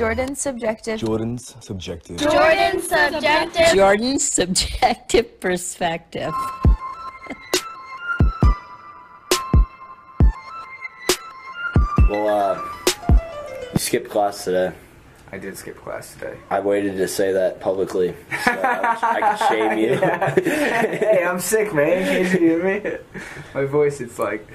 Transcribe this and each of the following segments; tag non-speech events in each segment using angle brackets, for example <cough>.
Jordan's subjective. Jordan's subjective. Jordan's subjective. Jordan's subjective perspective. Well, uh, you skipped class today. I did skip class today. I waited to say that publicly so I, I could shame you. <laughs> hey, I'm sick, man. Can you hear me? My voice, it's like,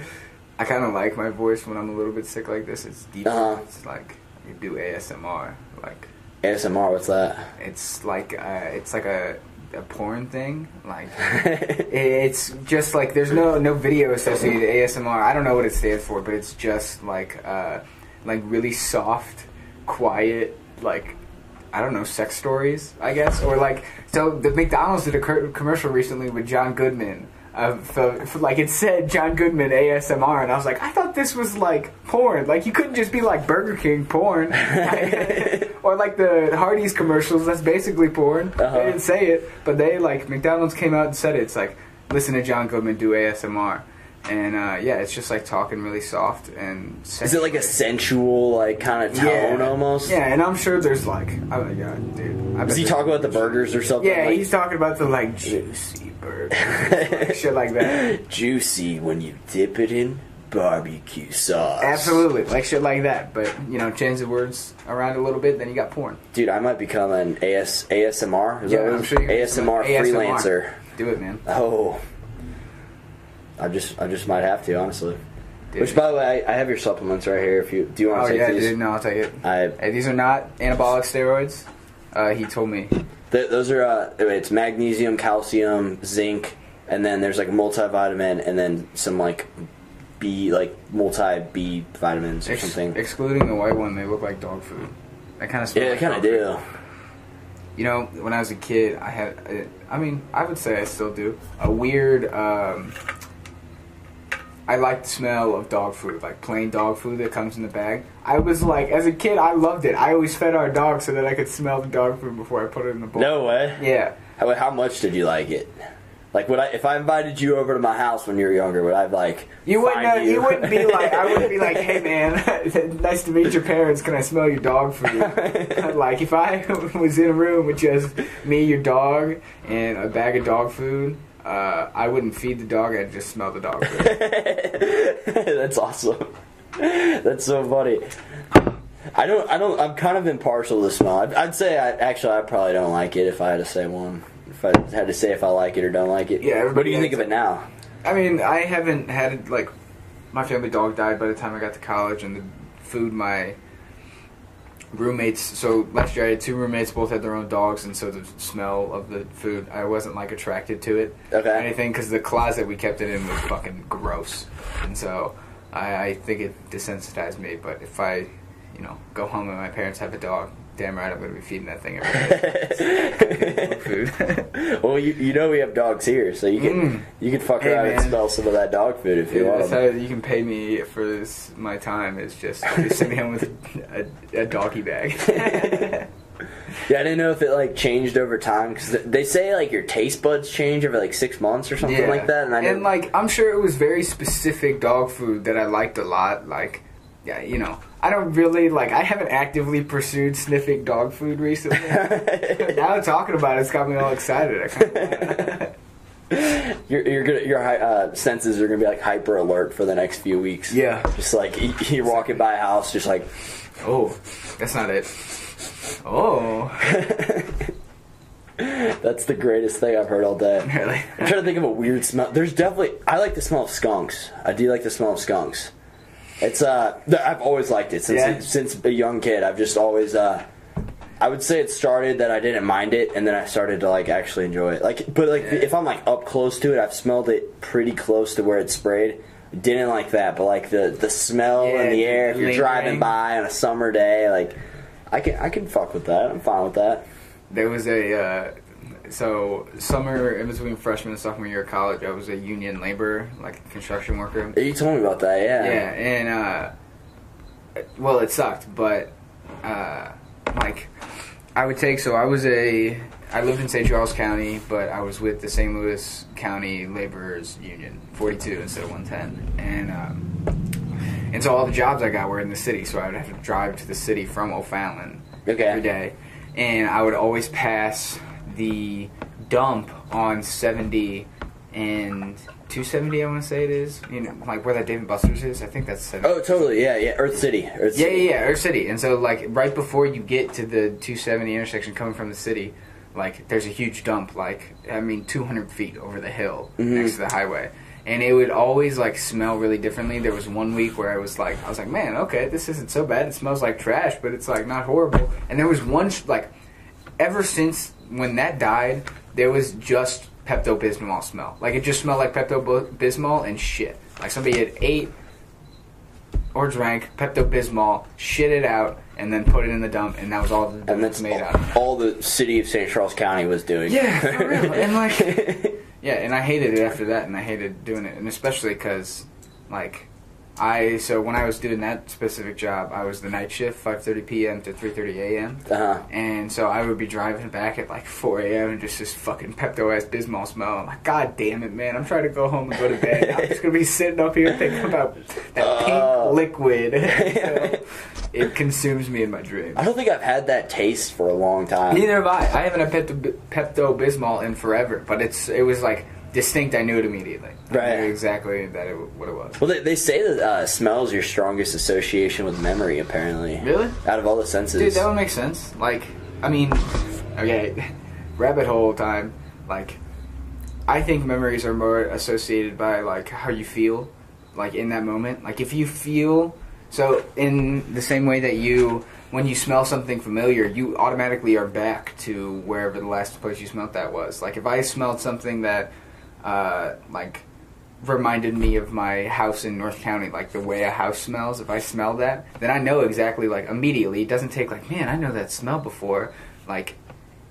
I kind of like my voice when I'm a little bit sick like this. It's deep. Uh-huh. It's like you do ASMR. Like ASMR, what's that? it's like uh, it's like a a porn thing. Like <laughs> it's just like there's no no video associated ASMR. I don't know what it stands for, but it's just like uh, like really soft, quiet, like I don't know, sex stories, I guess, or like so. The McDonald's did a commercial recently with John Goodman. Uh, for, for, like it said John Goodman ASMR, and I was like, I thought this was like porn. Like you couldn't just be like Burger King porn, <laughs> <laughs> or like the Hardee's commercials. That's basically porn. Uh-huh. They didn't say it, but they like McDonald's came out and said it. It's like listen to John Goodman do ASMR, and uh, yeah, it's just like talking really soft and. Is it like a sensual, like kind of tone yeah. almost? Yeah, and I'm sure there's like, oh my god, dude. I Does he talk about the burgers or something? Yeah, like, he's talking about the like juicy shit like that. <laughs> juicy when you dip it in barbecue sauce. Absolutely, like shit like that. But you know, change the words around a little bit, then you got porn. Dude, I might become an AS, ASMR. Is Yeah, that I'm sure you can ASMR freelancer. Do it, man. Oh, I just, I just might have to, honestly. Dude. Which, by the way, I, I have your supplements right here. If you do, you want Oh to take yeah, these? dude. No, I'll take it. I, Hey, these are not anabolic steroids. Uh, he told me. Th- those are, uh, it's magnesium, calcium, zinc, and then there's like multivitamin, and then some like B, like multi B vitamins or Ex- something. Excluding the white one, they look like dog food. I kind of yeah, they kind of do. You know, when I was a kid, I had, I mean, I would say I still do, a weird, um, I like the smell of dog food, like plain dog food that comes in the bag. I was like, as a kid, I loved it. I always fed our dog so that I could smell the dog food before I put it in the bowl. No way. Yeah. How, how much did you like it? Like, would I if I invited you over to my house when you were younger? Would I like You wouldn't. find Uh, you. wouldn't be <laughs> like. I wouldn't be like, "Hey, man, <laughs> nice to meet your parents. Can I smell your dog food?" <laughs> like, if I was in a room with just me, your dog, and a bag of dog food, uh, I wouldn't feed the dog. I'd just smell the dog food. <laughs> That's awesome. That's so funny. I don't. I don't. I'm kind of impartial to smell. I'd, I'd say. I actually. I probably don't like it if I had to say one. If I had to say if I like it or don't like it. Yeah, What do everybody you think of it now? I mean, I haven't had like. My family dog died by the time I got to college, and the food my roommates. So last year I had two roommates, both had their own dogs, and so the smell of the food, I wasn't like attracted to it Okay. or anything because the closet we kept it in was fucking gross, and so I, I think it desensitized me. But if I, you know, go home and my parents have a dog, damn right I'm gonna be feeding that thing every day. <laughs> food. <laughs> Well, you you know we have dogs here, so you can Mm. you can fuck Hey, around and smell some of that dog food if you want. how you can pay me for this. My time is just, just send me home with a, a doggy bag. <laughs> Yeah, I didn't know if it like changed over time because they say like your taste buds change every like six months or something like that, and I didn't- like I'm sure it was very specific dog food that I liked a lot. Like, yeah, you know, I don't really like. I haven't actively pursued sniffing dog food recently. <laughs> now talking about it, it's got me all excited. Your <laughs> your gonna, your uh, senses are gonna be like hyper alert for the next few weeks. Yeah. just like you're walking by a house, just like oh, that's not it. Oh, <laughs> that's the greatest thing I've heard all day. really? I'm trying to think of a weird smell. There's definitely I like the smell of skunks. I do like the smell of skunks. It's uh I've always liked it since Yeah. since a young kid. I've just always uh I would say it started that I didn't mind it, and then I started to like actually enjoy it. Like, but like Yeah. if I'm like up close to it, I've smelled it pretty close to where it sprayed. Didn't like that, but like the the smell Yeah, in the air if you're driving by on a summer day, like I can I can fuck with that. I'm fine with that. There was a uh, so summer in between freshman and sophomore year of college. I was a union laborer, like construction worker. You told me about that, yeah. Yeah, and uh, well, it sucked, but uh, like I would take. So I was a. I lived in St. Charles County, but I was with the St. Louis County Laborers Union, 42 instead of 110, and um, and so all the jobs I got were in the city. So I would have to drive to the city from O'Fallon, Okay. every day, and I would always pass the dump on 70 and 270. I want to say it is. You know, like where that Dave & Buster's is. I think that's 70. Oh, totally. Yeah, yeah. Earth City. Earth Yeah, City. yeah, yeah, Earth City. And so, like, right before you get to the 270 intersection coming from the city, like, there's a huge dump, like, I mean, 200 feet over the hill Mm-hmm. next to the highway. And it would always, like, smell really differently. There was one week where I was like, I was like, man, okay, this isn't so bad. It smells like trash, but it's, like, not horrible. And there was one, sh- like, ever since when that died, there was just Pepto Bismol smell. Like, it just smelled like Pepto Bismol and shit. Like, somebody had ate or drank Pepto Bismol, shit it out, and then put it in the dump, and that was all the dump And was that's made all, out of. all the city of St. Charles County was doing. Yeah, for real. And like, <laughs> yeah, and I hated it after that, and I hated doing it, and especially because, like, I so when I was doing that specific job, I was the night shift, 5:30 p.m. to 3:30 a.m. Uh-huh. And so I would be driving back at like 4 a.m. and just this fucking Pepto ass Bismol smell. I'm like, God damn it, man! I'm trying to go home and go to bed. I'm just gonna be sitting up here thinking about that Oh. pink liquid. <laughs> So it consumes me in my dreams. I don't think I've had that taste for a long time. Neither have I. I haven't had Pepto Bismol in forever, but it's it was like distinct. I knew it immediately. I Right. knew exactly that it, what it was. Well, they, they say that uh, smell is your strongest association with memory, apparently. Really? Out of all the senses. Dude, that would make sense. Like, I mean, okay, <laughs> rabbit hole time. Like, I think memories are more associated by like how you feel, like in that moment. Like if you feel so in the same way that you when you smell something familiar, you automatically are back to wherever the last place you smelled that was. Like if I smelled something that uh, like reminded me of my house in North County, like the way a house smells. If I smell that, then I know exactly like immediately. It doesn't take like, man, I know that smell before. Like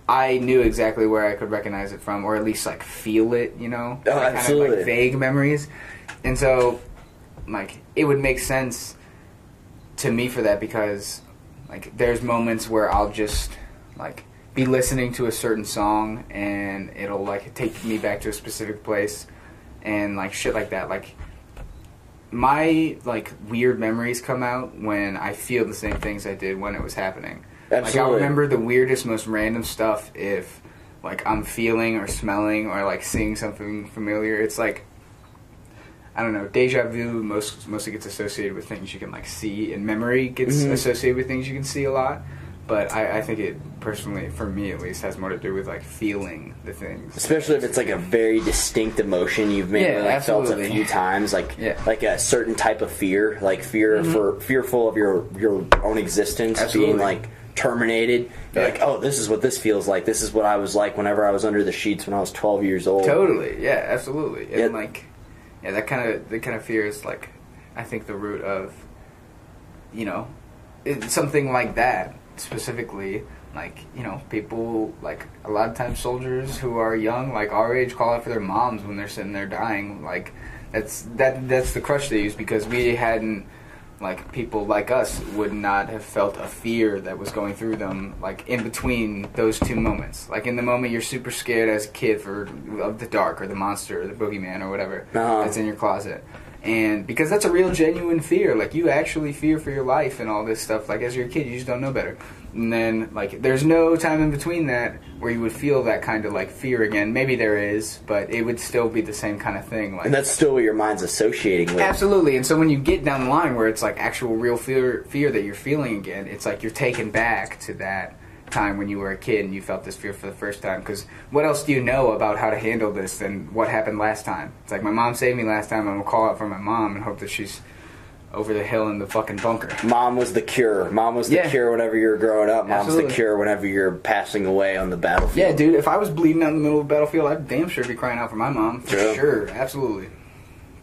I knew exactly where I could recognize it from, or at least like feel it. You know, Oh, like, Kind of absolutely. like vague memories, and so like it would make sense to me for that because like there's moments where I'll just like be listening to a certain song and it'll like take me back to a specific place and like shit like that like my like weird memories come out when I feel the same things I did when it was happening. Like I Absolutely. remember the weirdest, most random stuff if like I'm feeling or smelling or like seeing something familiar. It's like I don't know, deja vu most mostly gets associated with things you can like see, and memory gets Mhm. associated with things you can see a lot. But I, I think it personally, for me at least, has more to do with like feeling the things. Especially if it's like a very distinct emotion you've maybe Yeah, like felt a few times, like Yeah. Mm-hmm. like a certain type of fear, like fear for fearful of your your own existence Absolutely. being like terminated. Yeah. like, oh, this is what this feels like. This is what I was like whenever I was under the sheets when I was 12 years old. Totally, yeah, absolutely, and like, yeah, that kind of that kind of fear is like, I think the root of, you know, something like that specifically. Like you know, people like a lot of times soldiers who are young, like our age, call out for their moms when they're sitting there dying. Like that's that that's the crutch they use because we hadn't like people like us would not have felt a fear that was going through them like in between those two moments like in the moment you're super scared as a kid for of the dark or the monster or the boogeyman or whatever Uh-huh. that's in your closet and because that's a real genuine fear like you actually fear for your life and all this stuff. Like as you're a kid you just don't know better. And then like there's no time in between that where you would feel that kind of like fear again. Maybe there is but it would still be the same kind of thing like And that's still what your mind's associating with. Absolutely, and so when you get down the line where it's like actual real fear, fear that you're feeling again, it's like you're taken back to that time when you were a kid and you felt this fear for the first time. Because what else do you know about how to handle this than what happened last time? It's like my mom saved me last time. I'm gonna call out for my mom and hope that she's over the hill in the fucking bunker. Mom was the cure. Mom was the Yeah. cure whenever you're growing up. Mom's Absolutely. the cure whenever you're passing away on the battlefield. Yeah, dude. If I was bleeding out in the middle of the battlefield, I'd damn sure be crying out for my mom for sure. Absolutely.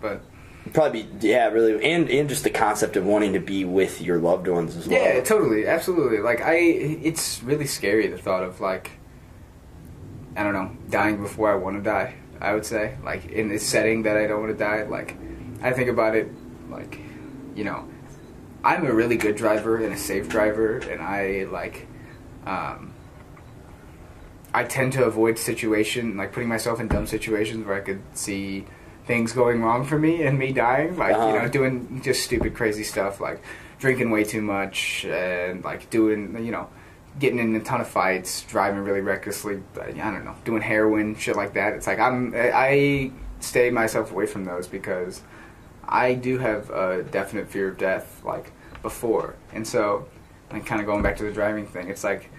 But Probably, be, yeah, really, and and just the concept of wanting to be with your loved ones as well. Yeah, totally, absolutely. Like I, it's really scary the thought of like, I don't know, dying before I want to die. I would say, like in this setting that I don't want to die. Like, I think about it, like, you know, I'm a really good driver and a safe driver, and I like, um, I tend to avoid situation like putting myself in dumb situations where I could see things going wrong for me and me dying, like you Uh-huh. know, doing just stupid, crazy stuff like drinking way too much and like doing you know getting in a ton of fights, driving really recklessly. I don't know, doing heroin, shit like that. It's like I'm I stay myself away from those because I do have a definite fear of death, like before, and so like kind of going back to the driving thing. It's like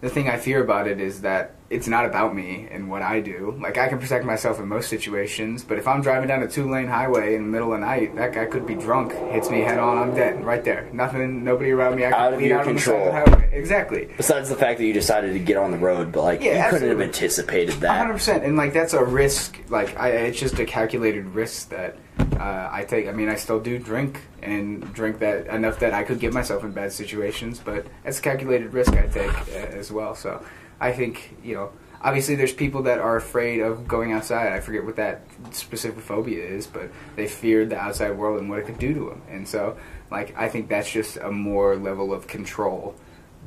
the thing I fear about it is that it's not about me and what I do. Like I can protect myself in most situations, but if I'm driving down a two lane highway in the middle of the night, that guy could be drunk, hits me head on, I'm dead right there. Nothing, nobody around me. I Out of your out on the side control. of. Exactly. Besides the fact that you decided to get on the road, but like Yeah, you couldn't have anticipated that. 100. percent and like that's a risk. Like I, it's just a calculated risk that uh, I take. I mean, I still do drink and drink that enough that I could get myself in bad situations, but it's a calculated risk I take uh, as well. So I think you know, obviously, there's people that are afraid of going outside. I forget what that specific phobia is, but they feared the outside world and what it could do to them, and so like I think that's just a more level of control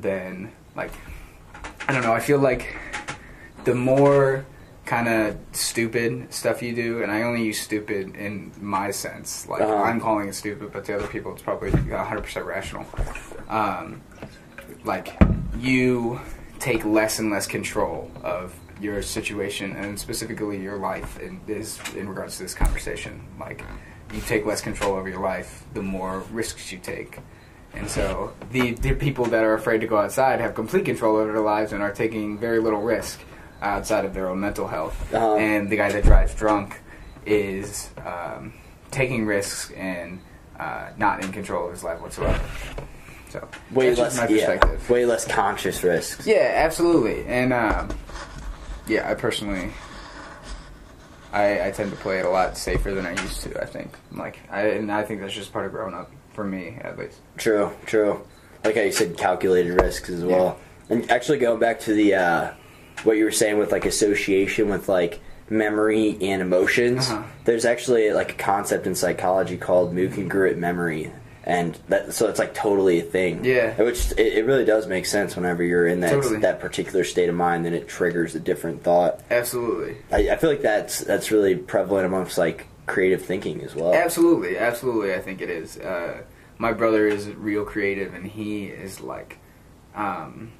than like I don't know. I feel like the more kind of stupid stuff you do, and I only use stupid in my sense. Like Uh-huh. I'm calling it stupid, but to other people, it's probably 100% rational. Um, like you take less and less control of your situation, and specifically your life. In this, in regards to this conversation, like you take less control over your life, the more risks you take. And so the, the people that are afraid to go outside have complete control over their lives and are taking very little risk outside of their own mental health. Uh-huh. And the guy that drives drunk is um, taking risks and uh, not in control of his life whatsoever. So Way less, my yeah, way less conscious risks. Yeah, absolutely. And um, yeah, I personally, I, I tend to play it a lot safer than I used to. I think, like, I and I think that's just part of growing up for me, at least. True, true. Like how you said, calculated risks as well. And actually, going back to the uh, what you were saying with like association with like memory and emotions, Uh-huh. there's actually like a concept in psychology called congruent memory, and that so it's like totally a thing. Yeah. which it, it really does make sense whenever you're in that Totally. that particular state of mind, then it triggers a different thought. Absolutely, I, I feel like that's that's really prevalent amongst like creative thinking as well. absolutely, absolutely. I think it is. Uh, my brother is real creative, and he is like, um,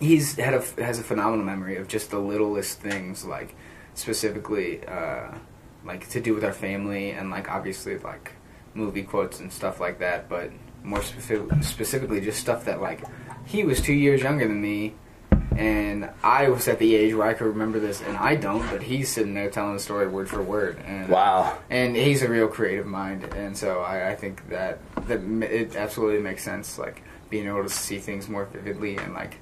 he's had a has a phenomenal memory of just the littlest things, like specifically, uh, like to do with our family, and like obviously like movie quotes and stuff like that. But more specific, specifically, just stuff that like he was two years younger than me, and I was at the age where I could remember this, and I don't. But he's sitting there telling the story word for word, and Wow. and he's a real creative mind, and so I, I think that that it absolutely makes sense. Like being able to see things more vividly and like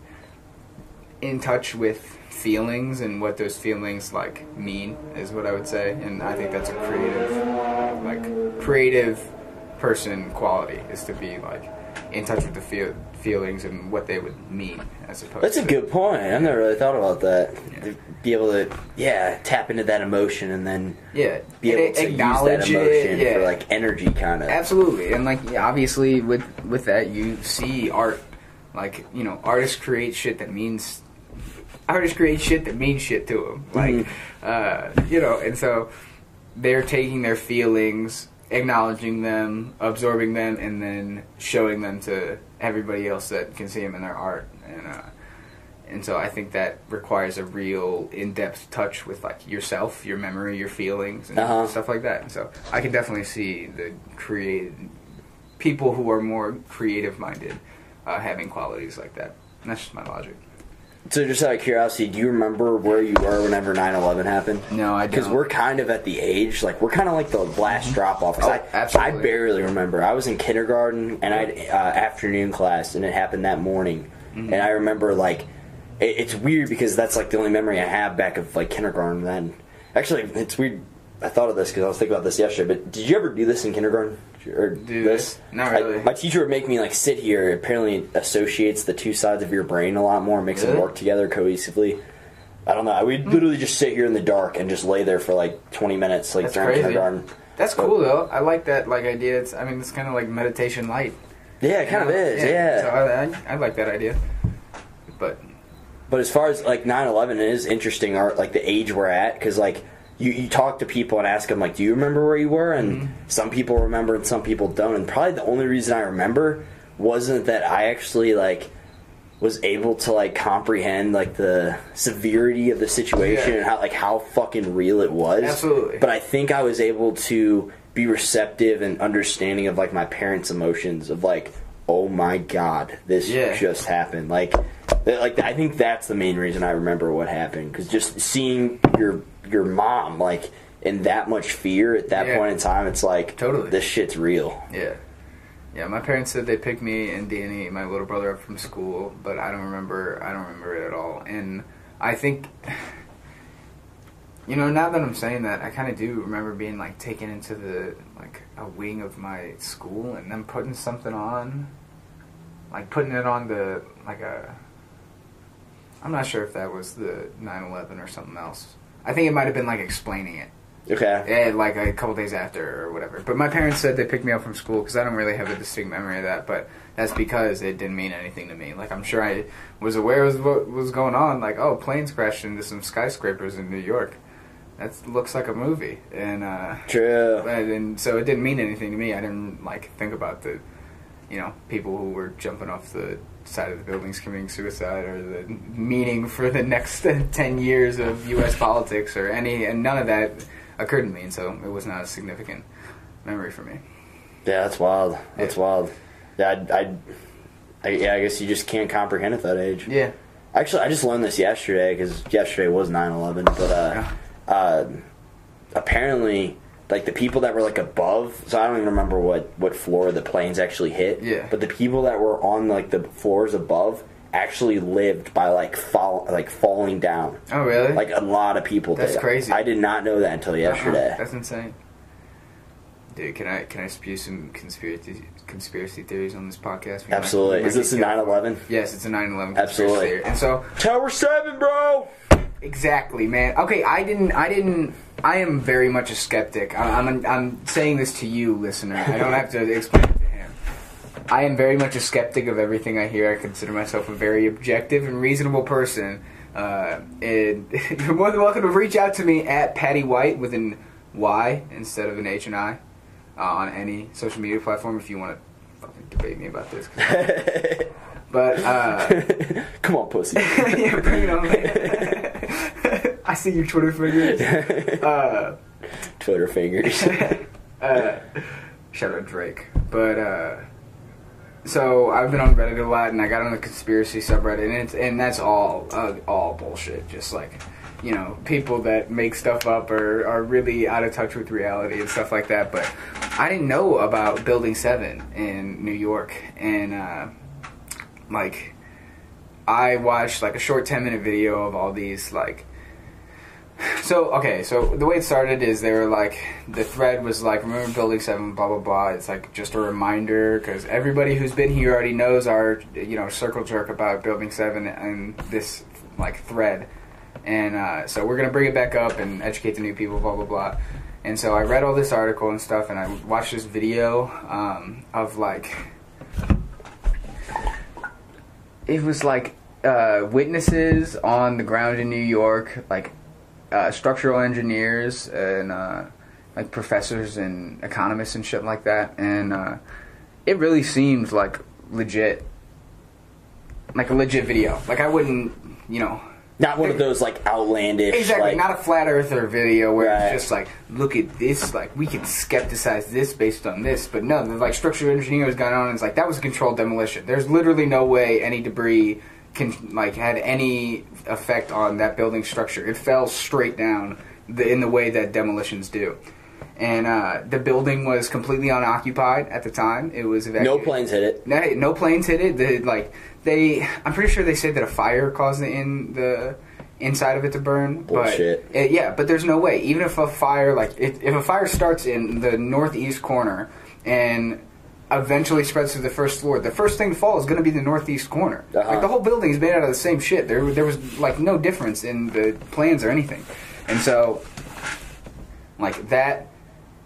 in touch with feelings and what those feelings like mean is what I would say, and I think that's a creative, like creative person quality is to be like in touch with the feel, feelings and what they would mean as opposed. That's a to, good point. I've never really thought about that. Yeah. Be able to, yeah, tap into that emotion and then yeah. be able to use that acknowledge emotion it, yeah. for like energy, kind of. Absolutely, and like yeah, obviously with with that you see art, like you know artists create shit that means artists create shit that means shit to them, like uh, you know, and so they're taking their feelings, acknowledging them, absorbing them, and then showing them to everybody else that can see them in their art, and uh, and so I think that requires a real in-depth touch with like yourself, your memory, your feelings, and Uh-huh. stuff like that. And so I can definitely see the creative people who are more creative-minded uh, having qualities like that. And that's just my logic. So, just out of curiosity, do you remember where you were whenever 9 11 happened? No, I Because we're kind of at the age, like, we're kind of like the last drop off. Oh, I, absolutely. I barely remember. I was in kindergarten and I had uh, afternoon class, and it happened that morning. Mm-hmm. And I remember, like, it, it's weird because that's like the only memory I have back of like kindergarten. Then, actually, it's weird. I thought of this because I was thinking about this yesterday. But did you ever do this in kindergarten? Or Do this? Not really. my teacher would make me like sit here. It apparently associates the two sides of your brain a lot more, makes them work together cohesively. I don't know. We'd hmm. literally just sit here in the dark and just lay there for like 20 minutes, like That's during crazy. kindergarten. That's cool though. I like that like idea. It's I mean it's kind of like meditation light. Yeah, it kind of is. Yeah. So I, I, I like that idea. But But as far as like 9/11, it is interesting, our, like the age we're at, because like you, you talk to people and ask them like, do you remember where you were? And Mm-hmm. some people remember and some people don't. And probably the only reason I remember wasn't that I actually like was able to like comprehend like the severity of the situation Yeah. and how like how fucking real it was. Absolutely. But I think I was able to be receptive and understanding of like my parents' emotions of like, oh my god, this Yeah. just happened. Like, like I think that's the main reason I remember what happened because just seeing your your mom like in that much fear at that Yeah. point in time, it's like Totally. this shit's real. Yeah. Yeah, my parents said they picked me and Danny, my little brother, up from school, but I don't remember. I don't remember it at all. And I think, <sighs> you know, now that I'm saying that, I kind of do remember being like taken into the like a wing of my school and them putting something on, like putting it on the like a. I'm not sure if that was the 9/11 or something else. I think it might have been like explaining it. Okay. Yeah, like a couple days after or whatever. But my parents said they picked me up from school because I don't really have a distinct memory of that. But that's because it didn't mean anything to me. Like I'm sure I was aware of what was going on. Like oh, planes crashed into some skyscrapers in New York. That looks like a movie, and uh, True. and, and so it didn't mean anything to me. I didn't like think about the, you know, people who were jumping off the side of the buildings committing suicide or the meaning for the next <laughs> ten years of U.S. politics or any, and none of that occurred to me, and so it was not a significant memory for me. Yeah, that's wild. That's Yeah. wild. Yeah, I, I, I, yeah, I guess you just can't comprehend at that age. Yeah, Actually, I just learned this yesterday because yesterday was 9-11, but uh, uh, apparently, like the people that were like above, so I don't even remember what what floor the planes actually hit. Yeah. But the people that were on like the floors above actually lived by like fall like falling down. Oh really? Like a lot of people. That's did. crazy. I did not know that until Uh-huh. yesterday. That's insane. Dude, can I can I spew some conspiracy conspiracy theories on this podcast? We Absolutely. might Is this a get 9-11? Yes, it's a 9/11 Absolutely. theory. And so Tower Seven, bro. Exactly, man. Okay, I didn't. I didn't. I am very much a skeptic. I- I'm. I'm saying this to you, listener. I don't have to <laughs> explain it to him. I am very much a skeptic of everything I hear. I consider myself a very objective and reasonable person. Uh, and <laughs> you're more than welcome to reach out to me at Patty White with an Y instead of an H and I uh, on any social media platform if you want to fucking debate me about this. <laughs> But uh, Come on, pussy. yeah, bring it on. I see your Twitter fingers. <laughs> Uh, Twitter fingers. <laughs> uh, shout out Drake. But uh, so I've been on Reddit a lot, and I got on the conspiracy subreddit, and it's and that's all uh, all bullshit. Just like you know, people that make stuff up are are really out of touch with reality and stuff like that. But I didn't know about Building Seven in New York, and uh, like I watched like a short ten minute video of all these like <laughs> so okay, so the way it started is they were like the thread was like remember building seven blah blah blah. It's like just a reminder because everybody who's been here already knows our you know circle jerk about building seven and this like thread, and uh, so we're gonna bring it back up and educate the new people blah blah blah. And so I read all this article and stuff, and I watched this video um, of like it was like uh, witnesses on the ground in New York, like uh, structural engineers and uh, like professors and economists and shit like that, and uh, it really seemed like legit, like a legit video. Like I wouldn't, you know. Not one of those like outlandish. Exactly, like, not a flat earther video where Right. it's just like, look at this, like we can skepticize this based on this, but no, the like structural engineers got on and it's like that was a controlled demolition. There's literally no way any debris can like had any effect on that building structure. It fell straight down the, in the way that demolitions do. And uh, the building was completely unoccupied at the time. It was evacuated. no planes hit it. No, no planes hit it. The, like they, I'm pretty sure they said that a fire caused the in the inside of it to burn. Bullshit. But it, yeah, but there's no way. Even if a fire, like it, if a fire starts in the northeast corner and eventually spreads to the first floor, the first thing to fall is going to be the northeast corner. Uh-huh. Like the whole building is made out of the same shit. There, there was like no difference in the plans or anything, and so like that.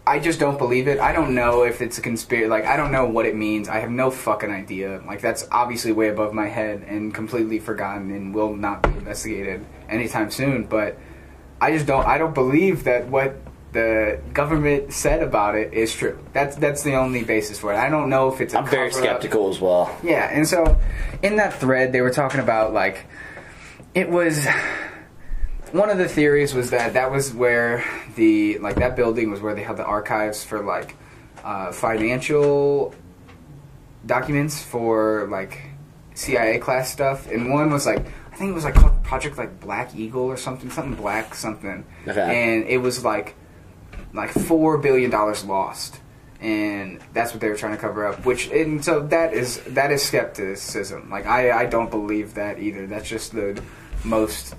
I just don't believe it. I don't know if it's a conspiracy. Like, I don't know what it means. I have no fucking idea. Like, that's obviously way above my head and completely forgotten and will not be investigated anytime soon. But I just don't. I don't believe that what the government said about it is true. That's that's the only basis for it. I don't know if it's. i I'm very skeptical as well. Yeah, and so in that thread, they were talking about like it was. One of the theories was that that was where the like that building was where they had the archives for like uh, financial documents for like CIA class stuff, and one was like I think it was like called Project like Black Eagle or something, something black something, Okay. and it was like like four billion dollars lost, and that's what they were trying to cover up. Which and so that is that is skepticism. Like I I don't believe that either. That's just the most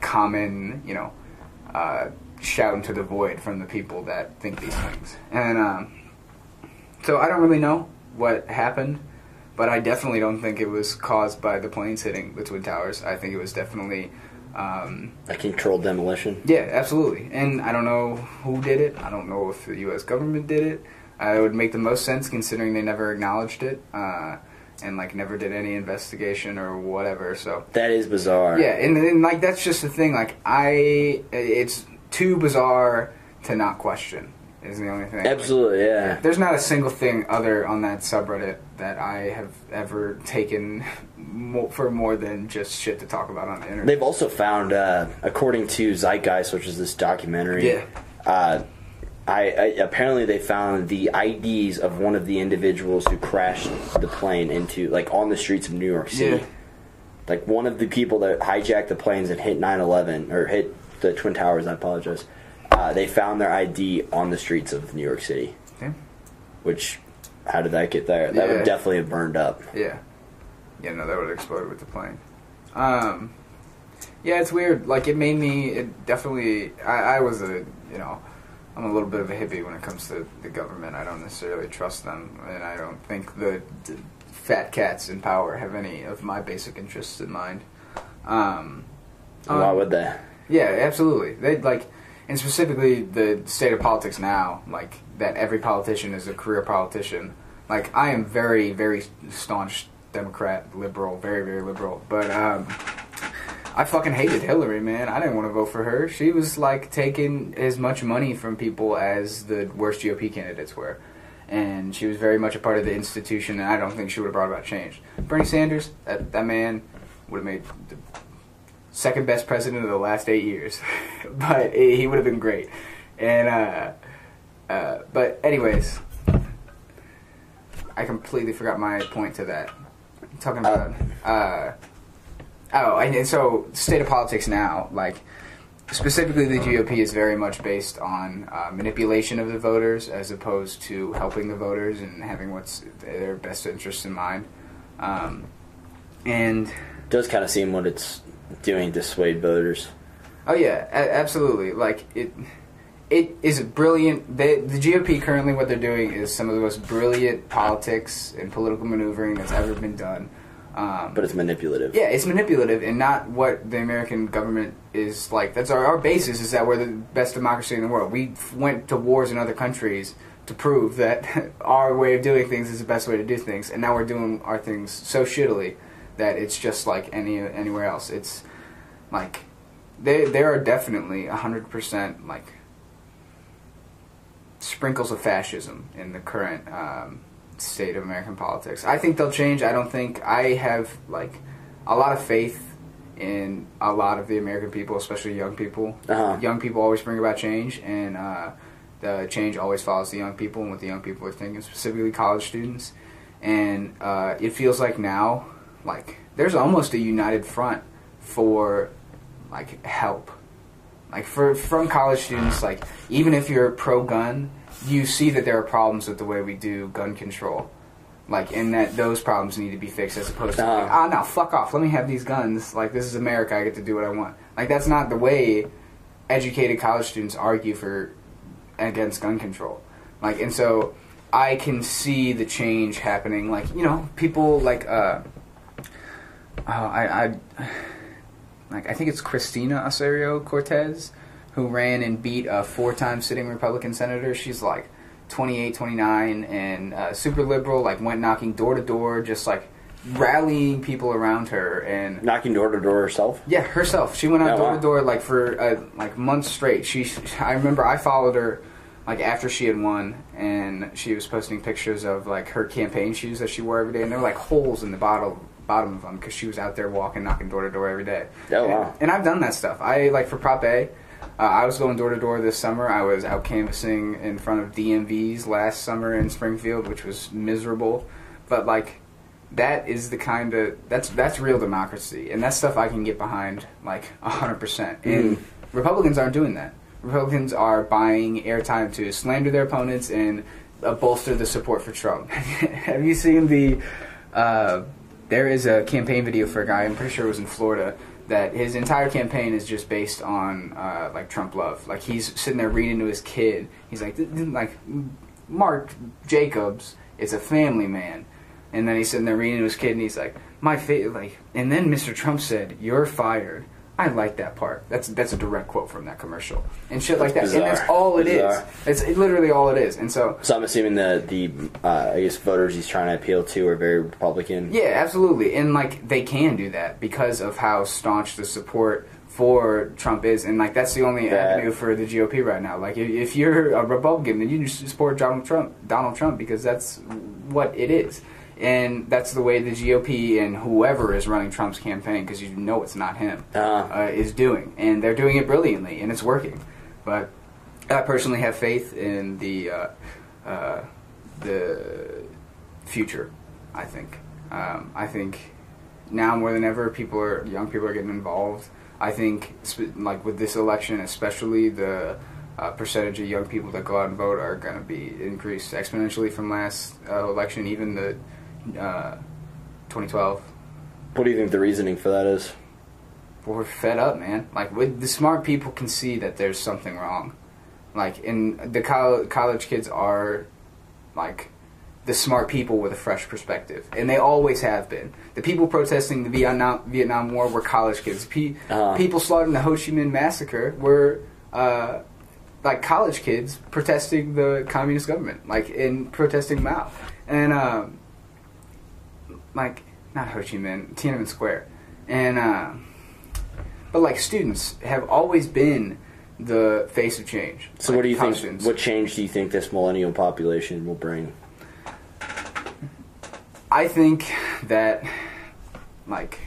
common you know uh, shout into the void from the people that think these things, and um, so I don't really know what happened. But I definitely don't think it was caused by the planes hitting the twin towers. I think it was definitely um, A controlled demolition. yeah, absolutely. And I don't know who did it. I don't know if the U.S. government did it. Uh, it would make the most sense considering they never acknowledged it uh, and like never did any investigation or whatever. So That is bizarre. yeah, and, and like that's just the thing. Like I, it's too bizarre to not question. Is the only thing. Absolutely, yeah. There's not a single thing other on that subreddit that I have ever taken <laughs> mo- for more than just shit to talk about on the internet. They've also found, uh, according to Zeitgeist, which is this documentary, Yeah. uh, I, I apparently they found the IDs of one of the individuals who crashed the plane into, like, on the streets of New York City. Yeah. Like one of the people that hijacked the planes and hit 9/11 or hit the twin towers. I apologize. Uh, they found their ID on the streets of New York City. Okay. Which, how did that get there? That Yeah. would definitely have burned up. Yeah. Yeah, no, that would have exploded with the plane. Um, yeah, it's weird. Like, it made me, it definitely, I, I was a, you know, I'm a little bit of a hippie when it comes to the government. I don't necessarily trust them, and I don't think the, the fat cats in power have any of my basic interests in mind. Um, why um, would they? yeah, absolutely. They'd like, and specifically the state of politics now, like that every politician is a career politician. Like I am very, very staunch Democrat, liberal, very, very liberal. But um, I fucking hated Hillary, man. I didn't want to vote for her. She was like taking as much money from people as the worst GOP candidates were. And she was very much a part of the institution, and I don't think she would have brought about change. Bernie Sanders, that, that man would have made the second best president of the last eight years, <laughs> but he would have been great. And uh, uh, but anyways, I completely forgot my point to that. I'm talking about uh, oh, and, and so state of politics now, like specifically the GOP is very much based on uh, manipulation of the voters as opposed to helping the voters and having what's their best interests in mind. Um, and it does kind of seem what it's doing dissuade voters. Oh yeah, a- absolutely. Like it, it is brilliant. They, the GOP currently, what they're doing is some of the most brilliant politics and political maneuvering that's ever been done. Um, But it's manipulative. yeah, it's manipulative and not what the American government is like. That's our, our basis is that we're the best democracy in the world. We f- went to wars in other countries to prove that <laughs> our way of doing things is the best way to do things, and now we're doing our things so shittily that it's just like any anywhere else. It's like there there are definitely hundred percent like sprinkles of fascism in the current um, state of American politics. I think they'll change. I don't think I have like a lot of faith in a lot of the American people, especially young people. Uh-huh. Young people always bring about change, and uh, the change always follows the young people and what the young people are thinking, specifically college students. And uh, it feels like now, like there's almost a united front for like help. Like for from college students like even if you're pro gun you see that there are problems with the way we do gun control. Like and that those problems need to be fixed as opposed to like, ah no fuck off. Let me have these guns. Like this is america. I get to do what i want. Like that's not the way educated college students argue for against gun control. Like and so i can see the change happening. Like you know people like uh oh, I, I like I think it's Christina Osorio Cortez who ran and beat a four-time sitting Republican senator. She's like 28, 29, and uh, super liberal. Like went knocking door to door, just like rallying people around her and Knocking door to door herself. yeah, herself. She went out Oh, door wow. to door like for uh, like months straight. She, I remember I followed her like after she had won, and she was posting pictures of like her campaign shoes that she wore every day, and there were like holes in the bottom bottom of them because she was out there walking, knocking door to door every day. Oh, And- wow. And, I've done that stuff. I like for Prop A. Uh, I was going door to door this summer. I was out canvassing in front of DMVs last summer in Springfield, which was miserable. But like, that is the kind of that's that's real democracy, and that's stuff I can get behind like hundred percent. And Republicans aren't doing that. Republicans are buying airtime to slander their opponents and uh, bolster the support for Trump. <laughs> Have you seen the? Uh, there is a campaign video for a guy. I'm pretty sure it was in Florida. That his entire campaign is just based on uh, like Trump love. Like he's sitting there reading to his kid. He's like, "Th- th- like Mark Jacobs is a family man. And then he's sitting there reading to his kid, and he's like, "My fa-, like." And then Mr. Trump said, "You're fired." I like that part. That's that's a direct quote from that commercial and shit like that. That's And that's all it is. Bizarre. It's literally all it is. And so, So I'm assuming the the uh, I guess voters he's trying to appeal to are very Republican. yeah, absolutely. And like they can do that because of how staunch the support for Trump is, and like that's the only That- avenue for the GOP right now. Like if, if you're a Republican, then you support Donald Trump, Donald Trump, because that's what it is, and that's the way the GOP and whoever is running Trump's campaign, because you know it's not him, Uh, uh, is doing, and they're doing it brilliantly, and it's working. But I personally have faith in the uh, uh, the future. I think. Um, I think now more than ever, people are young people are getting involved. I think, like with this election, especially the uh, percentage of young people that go out and vote are going to be increased exponentially from last uh, election, even the uh, 2012. what do you think the reasoning for that is? We're fed up, man. Like with the smart people can see that there's something wrong. Like, and the col- college kids are like the smart people with a fresh perspective, and they always have been. The people protesting the Vietnam Vietnam War were college kids. Pe- Uh-huh. People slaughtering the Ho Chi Minh massacre were uh, like college kids protesting the communist government, like in protesting Mao, and um, like not Ho Chi Minh, Tiananmen Square, and. Uh, but like students have always been the face of change. So Like, what do you think? students. What change do you think this millennial population will bring? I think that, like,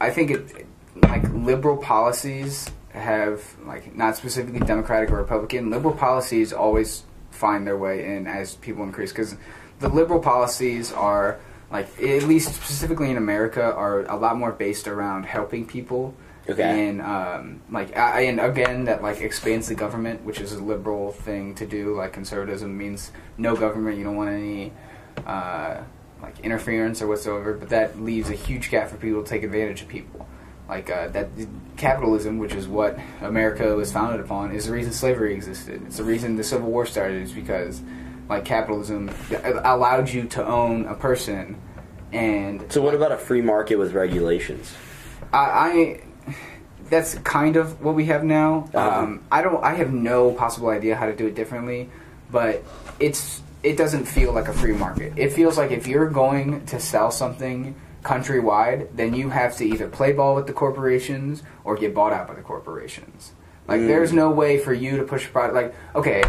I think it, like liberal policies have like not specifically Democratic or Republican. Liberal policies always find their way in as people increase because the liberal policies are like at least specifically in America are a lot more based around helping people. Okay. And um, like I, and again that like expands the government, which is a liberal thing to do. Like conservatism means no government. You don't want any uh, like interference or whatsoever. But that leaves a huge gap for people to take advantage of people. Like uh, that capitalism, which is what America was founded upon, is the reason slavery existed. It's the reason the Civil War started. Is because like capitalism allowed you to own a person, and So what about a free market with regulations? I, I that's kind of what we have now. Uh-huh. Um, I don't. I have no possible idea how to do it differently, but it's it doesn't feel like a free market. It feels like if you're going to sell something countrywide, then you have to either play ball with the corporations or get bought out by the corporations. Like, Mm. there's no way for you to push a product. Like, okay,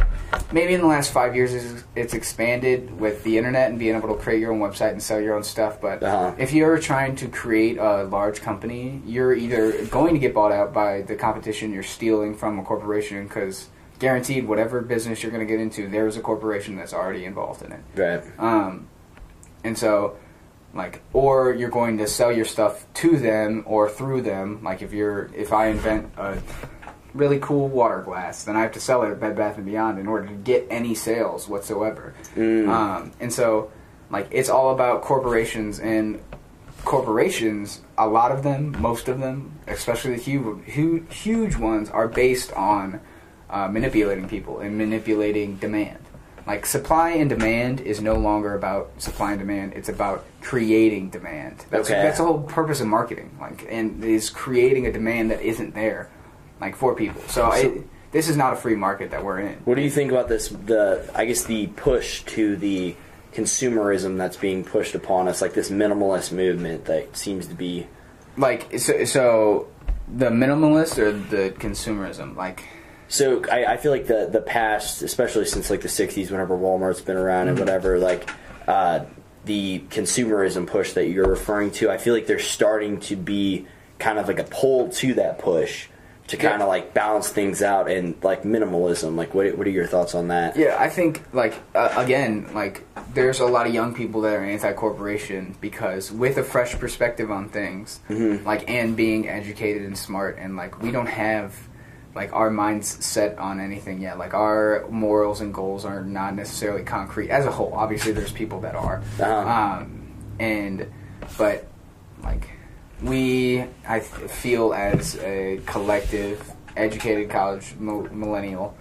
maybe in the last five years it's, it's expanded with the internet and being able to create your own website and sell your own stuff. But Uh-huh. if you're trying to create a large company, you're either going to get bought out by the competition you're stealing from a corporation because guaranteed, whatever business you're going to get into, there's a corporation that's already involved in it. Right. Um, and so, like, or you're going to sell your stuff to them or through them. Like, if you're, if I invent a really cool water glass, then I have to sell it at Bed Bath and Beyond in order to get any sales whatsoever. Mm. Um, and so, like, it's all about corporations and corporations. A lot of them, most of them, especially the huge, huge, huge ones, are based on uh, manipulating people and manipulating demand. Like supply and demand is no longer about supply and demand; it's about creating demand. That's Okay. that's the whole purpose of marketing. Like, and is creating a demand that isn't there, like four people. So, it, this is not a free market that we're in. What do you think about this? The I guess the push to the consumerism that's being pushed upon us, like this minimalist movement that seems to be. Like so, so the minimalist or the consumerism, like So I, I feel like the the past, especially since like the '60s, whenever Walmart's been around and whatever, like uh, the consumerism push that you're referring to, I feel like there's starting to be kind of like a pull to that push to kind of like balance things out and like minimalism. Like, what what are your thoughts on that? Yeah, I think like uh, again, like there's a lot of young people that are anti-corporation because with a fresh perspective on things, like and being educated and smart, and like we don't have like our minds set on anything yet. Like our morals and goals are not necessarily concrete as a whole. Obviously, there's people that are, Uh-huh. um, and but like we, I feel as a collective, educated college mo- millennial,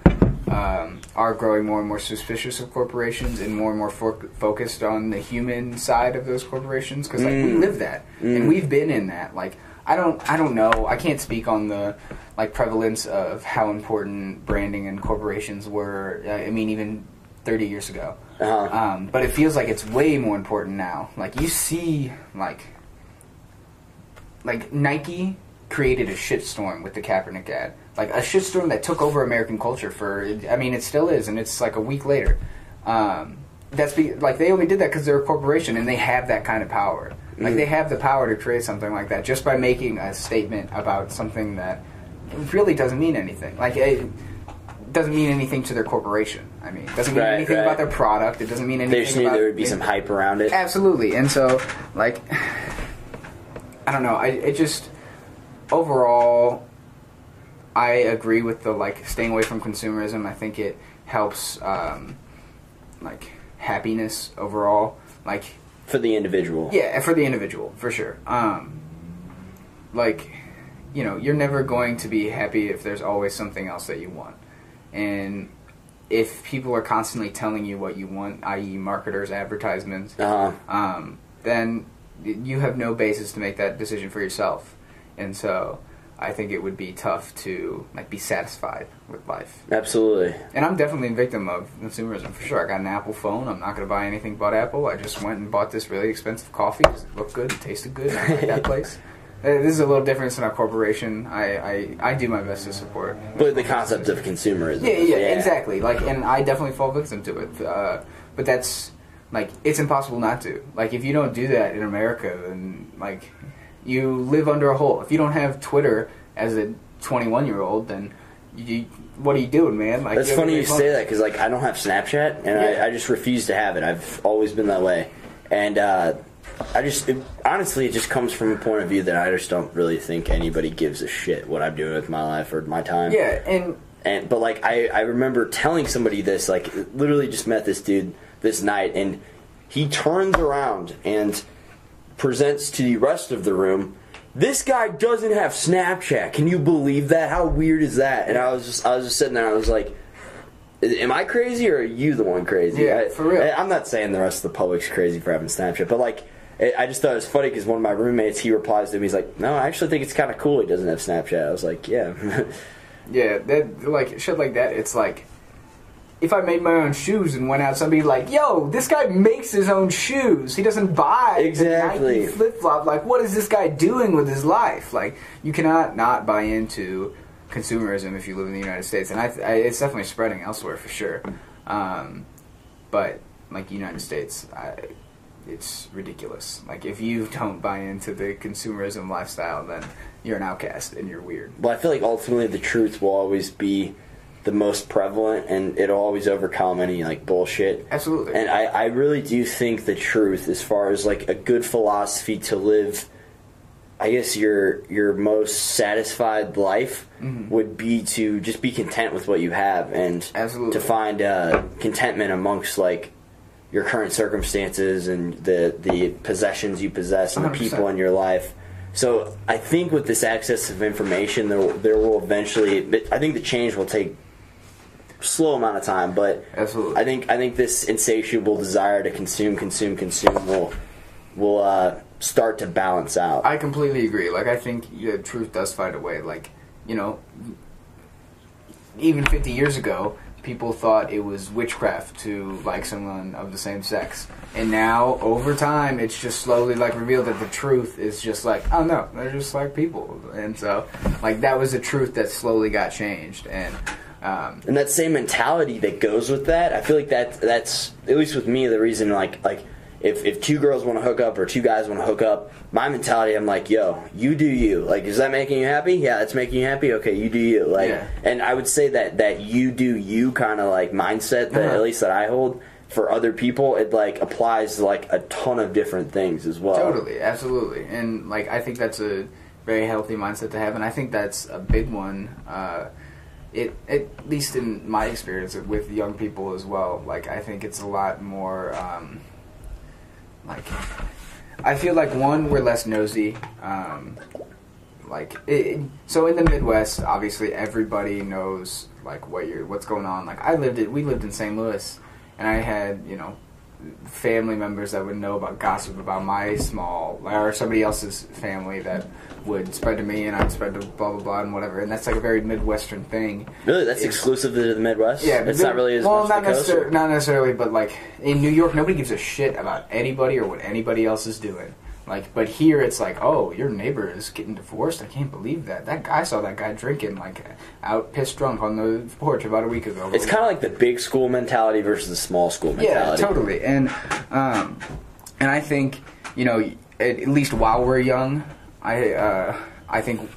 um, are growing more and more suspicious of corporations and more and more fo- focused on the human side of those corporations because like we Mm. live that and we've been in that. Like I don't, I don't know. I can't speak on the like prevalence of how important branding and corporations were. Uh, I mean, even thirty years ago. Uh-huh. Um, but it feels like it's way more important now. Like you see, like like Nike created a shitstorm with the Kaepernick ad, like a shitstorm that took over American culture for. I mean, it still is, and it's like a week later. Um, that's be, like they only did that because they're a corporation and they have that kind of power. Like they have the power to create something like that just by making a statement about something that really doesn't mean anything. Like it doesn't mean anything to their corporation. I mean, it doesn't mean Right, anything right. about their product. It doesn't mean anything. They just knew about there would be some hype around it. Absolutely, and so like, I don't know. I it just overall, I agree with the like staying away from consumerism. I think it helps um, like happiness overall. Like for the individual. yeah, for the individual for sure. Um, like you know, you're never going to be happy if there's always something else that you want, and if people are constantly telling you what you want, i.e., marketers, advertisements, Uh-huh. um, then you have no basis to make that decision for yourself. And so I think it would be tough to like be satisfied with life. Absolutely. And I'm definitely a victim of consumerism for sure. I got an Apple phone. I'm not going to buy anything but Apple. I just went and bought this really expensive coffee because it looked good, it tasted good. I like that <laughs> place. Uh, This is a little different than a corporation. I, I, I do my best to support. But the concept of consumerism. Yeah, yeah, exactly. Like, and I definitely fall victim to it. Uh, but that's like it's impossible not to. Like, if you don't do that in America, then like you live under a hole. If you don't have Twitter as a 21 year old, then you, what are you doing, man? Like, That's you're funny you say that because like I don't have Snapchat and Yeah. I, I just refuse to have it. I've always been that way, and uh, I just it, honestly it just comes from a point of view that I just don't really think anybody gives a shit what I'm doing with my life or my time. Yeah, and And but like I I remember telling somebody this like literally just met this dude this night and he turns around and presents to the rest of the room. This guy doesn't have Snapchat. Can you believe that? How weird is that? And I was just I was just sitting there. I was like, "Am I crazy or are you the one crazy?" Yeah, I, for real. I- I'm not saying the rest of the public's crazy for having Snapchat, but like. I I just thought it was funny because one of my roommates he replies to me. He's like, "No, I actually think it's kind of cool. He doesn't have Snapchat." I was like, "Yeah, <laughs> yeah, that like shit like that. It's like if I made my own shoes and went out, somebody like, "Yo, this guy makes his own shoes. He doesn't buy Exactly. flip flop. Like, what is this guy doing with his life? Like, you cannot not buy into consumerism if you live in the United States, and I, I it's definitely spreading elsewhere for sure. Um, but like United States, I, it's ridiculous. Like, if you don't buy into the consumerism lifestyle, then you're an outcast and you're weird. Well, I feel like ultimately the truth will always be the most prevalent, and it'll always overcome any like bullshit. Absolutely. And I, I really do think the truth, as far as like a good philosophy to live, I guess your your most satisfied life Mm-hmm. would be to just be content with what you have, and Absolutely. to find uh, contentment amongst like your current circumstances and the the possessions you possess and the 100%. people in your life. So I think with this access of information, there there will eventually. I think the change will take slow amount of time, but Absolutely. I think I think this insatiable desire to consume, consume, consume will will uh, start to balance out. I completely agree. Like, I think yeah, truth does find a way. Like, you know, even 50 years ago, people thought it was witchcraft to like someone of the same sex. And now, over time, it's just slowly like revealed that the truth is just like, oh no, they're just like people. And so, like, that was a truth that slowly got changed. And, um, and that same mentality that goes with that, I feel like that that's at least with me the reason like like if if two girls want to hook up or two guys want to hook up, my mentality I'm like, yo, you do you. Like, is that making you happy? Yeah, it's making you happy. Okay, you do you. Like, Yeah. and I would say that that you do you kind of like mindset that Uh-huh. at least that I hold for other people, it like applies to like a ton of different things as well. Totally, absolutely, and like I think that's a very healthy mindset to have, and I think that's a big one. Uh, it at least in my experience with young people as well. Like I think it's a lot more. Um, like I feel like one we're less nosy. Um, like it, so in the Midwest, obviously everybody knows like what you're what's going on. Like I lived it. We lived in St. Louis, and I had you know family members that would know about gossip about my small or somebody else's family that would spread to me and I'd spread to blah blah blah and whatever. And that's like a very midwestern thing. Really, that's It's- exclusive to the Midwest. yeah it's not really as well not necessarily not necessarily but like in New York nobody gives a shit about anybody or what anybody else is doing like but here it's like oh your neighbor is getting divorced I can't believe that that guy saw that guy drinking like out pissed drunk on the porch about a week ago It's kind of like the big school mentality versus the small school mentality. Yeah, totally. And um, and I think you know, at, at least while we're young, I uh, I think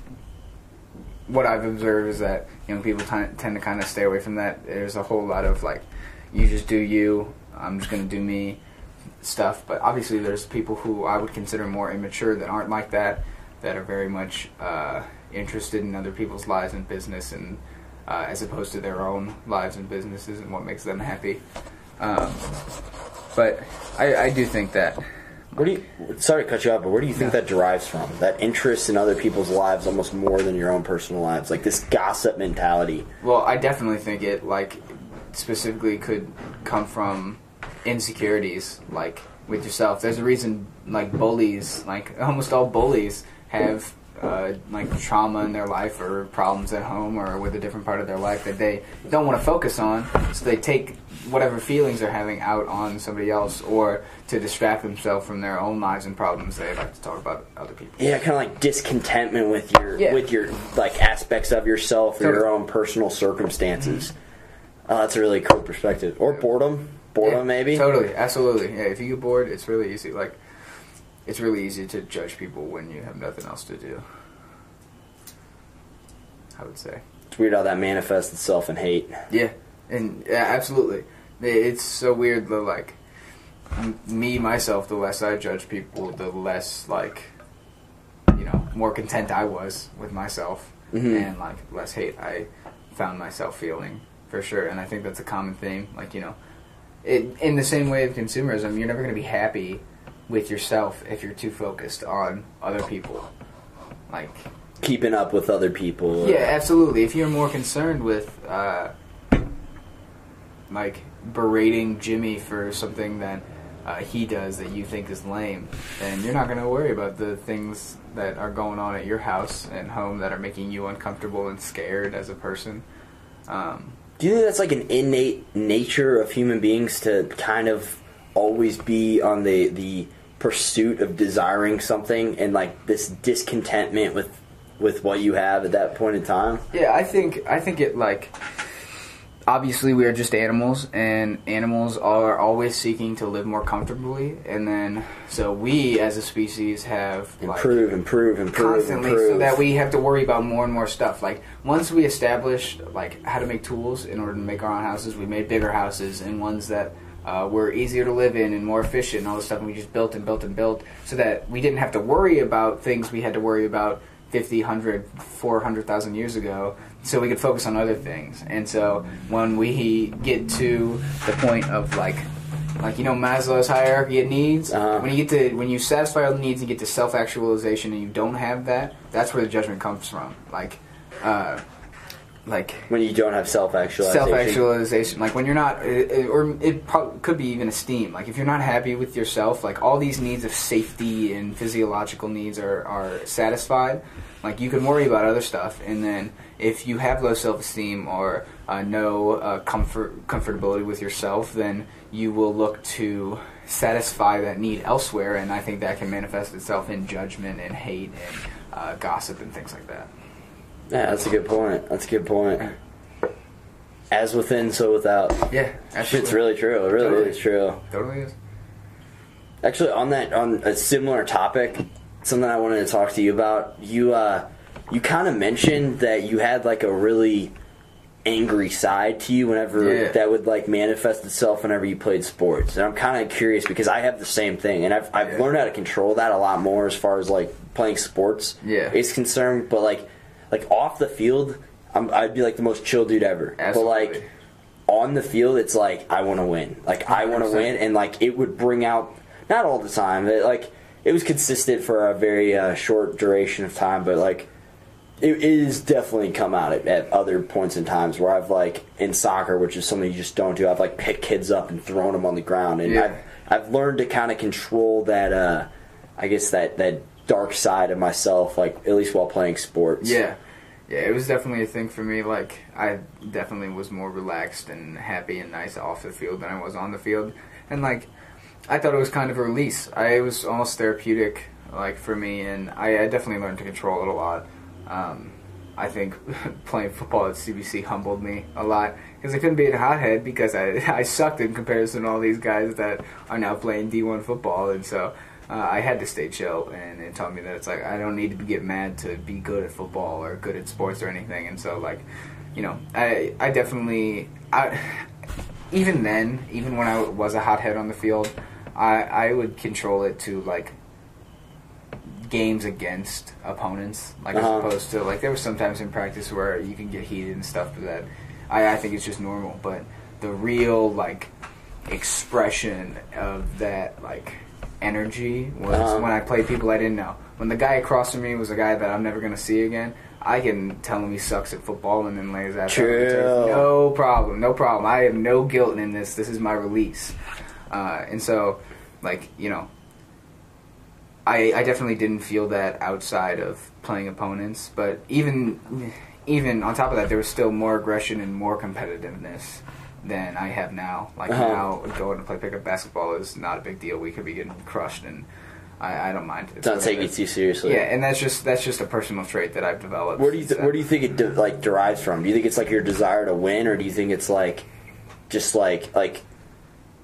what I've observed is that young people t- tend to kind of stay away from that. There's a whole lot of like, you just do you. I'm just gonna do me stuff. But obviously, there's people who I would consider more immature that aren't like that. That are very much uh, interested in other people's lives and business, and uh, as opposed to their own lives and businesses and what makes them happy. Um, but I, I do think that Where do you? Sorry to cut you off, but where do you think that derives from? That interest in other people's lives almost more than your own personal lives, like this gossip mentality. Well, I definitely think it like specifically could come from insecurities, like with yourself. There's a reason like bullies, like <laughs> almost all bullies have uh, like trauma in their life or problems at home or with a different part of their life that they don't want to focus on, so they take whatever feelings they're having out on somebody else or to distract themselves from their own lives and problems they like to talk about other people. Yeah, kind of like discontentment with your Yeah. with your like aspects of yourself or Totally. your own personal circumstances. Oh, that's a really cool perspective. Or boredom, boredom Yeah, maybe. Totally, absolutely. Yeah, if you get bored, it's really easy. Like, it's really easy to judge people when you have nothing else to do. I would say. It's weird how that manifests itself in hate. Yeah, and yeah, absolutely. It's so weird. The like, me myself, the less I judge people, the less like, you know, more content I was with myself, Mhm. and like less hate I found myself feeling for sure. And I think that's a common theme. Like you know, it, in the same way of consumerism, you're never going to be happy with yourself if you're too focused on other people. Like Keeping up with other people. yeah, absolutely. If you're more concerned with uh, like berating Jimmy for something that uh, he does that you think is lame, then you're not going to worry about the things that are going on at your house and home that are making you uncomfortable and scared as a person. Um, Do you think that's like an innate nature of human beings to kind of always be on the the pursuit of desiring something and like this discontentment with with what you have at that point in time? Yeah, I think I think it like obviously we are just animals and animals are always seeking to live more comfortably and then so we as a species have like Improve, improve, improve, constantly improve. so that we have to worry about more and more stuff like once we established like how to make tools in order to make our own houses we made bigger houses and ones that uh, were easier to live in and more efficient and all this stuff and we just built and built and built so that we didn't have to worry about things we had to worry about 50 100 400000 years ago so we could focus on other things and so when we get to the point of like like you know Maslow's hierarchy of needs. Uh-huh. When you get to when you satisfy all the needs and get to self actualization, and you don't have that, that's where the judgment comes from. Like, uh, like when you don't have self actualization. self actualization like when you're not it, it- or it prob- could be even esteem. Like if you're not happy with yourself like all these needs of safety and physiological needs are, are satisfied like you can worry about other stuff. And then if you have low self-esteem or uh, no uh, comfort comfortability with yourself then you will look to satisfy that need elsewhere. And i think that can manifest itself in judgment and hate and uh, gossip and things like that Yeah, that's a good point. That's a good point. As within, so without. yeah It's really true. It really Totally. is true. totally is Actually, on that, on a similar topic, something I wanted to talk to you about. You, uh, you kind of mentioned that you had like a really angry side to you whenever Yeah. that would like manifest itself whenever you played sports. And I'm kind of curious because I have the same thing, and I've I've Yeah. learned how to control that a lot more as far as like playing sports Yeah. is concerned. But like like off the field, I'm, I'd be like the most chill dude ever. Absolutely. But like on the field, it's like I want to win. Like I want to win, and like it would bring out not all the time. It, like it was consistent for a very uh, short duration of time, but like it, it is definitely come out at, at other points in times where I've like in soccer, which is something you just don't do. I've like picked kids up and thrown them on the ground, and Yeah. I've I've learned to kind of control that. uh I guess that that dark side of myself, like at least while playing sports. Yeah. Yeah, it was definitely a thing for me. Like, I definitely was more relaxed and happy and nice off the field than I was on the field. And, like, I thought it was kind of a release. I, it was almost therapeutic, like, for me, and I, I definitely learned to control it a lot. Um, I think <laughs> playing football at CBC humbled me a lot because I couldn't be a hothead because I, <laughs> I sucked in comparison to all these guys that are now playing D1 football. And so uh, I had to stay chill, and it taught me that it's like I don't need to get mad to be good at football or good at sports or anything. And so, like, you know, I I definitely I even then, even when I was a hothead on the field, I I would control it to like games against opponents, like Uh-huh. as opposed to like there were sometimes in practice where you can get heated and stuff, but that I I think it's just normal. But the real like expression of that like energy was Uh-huh. when I played people I didn't know. When the guy across from me was a guy that I'm never gonna see again, I can tell him he sucks at football and then lay his ass out on the turf. True. No problem, no problem. I have no guilt in this. This is my release. Uh, and so, like you know, I I definitely didn't feel that outside of playing opponents. But even even on top of that, there was still more aggression and more competitiveness than I have now. Like Uh-huh. now, going to play pickup basketball is not a big deal. We could be getting crushed, and I, I don't mind. It's Don't what take it too seriously. Yeah, and that's just that's just a personal trait that I've developed. Where do you th- where do you think it de- like derives from? Do you think it's like your desire to win, or do you think it's like just like like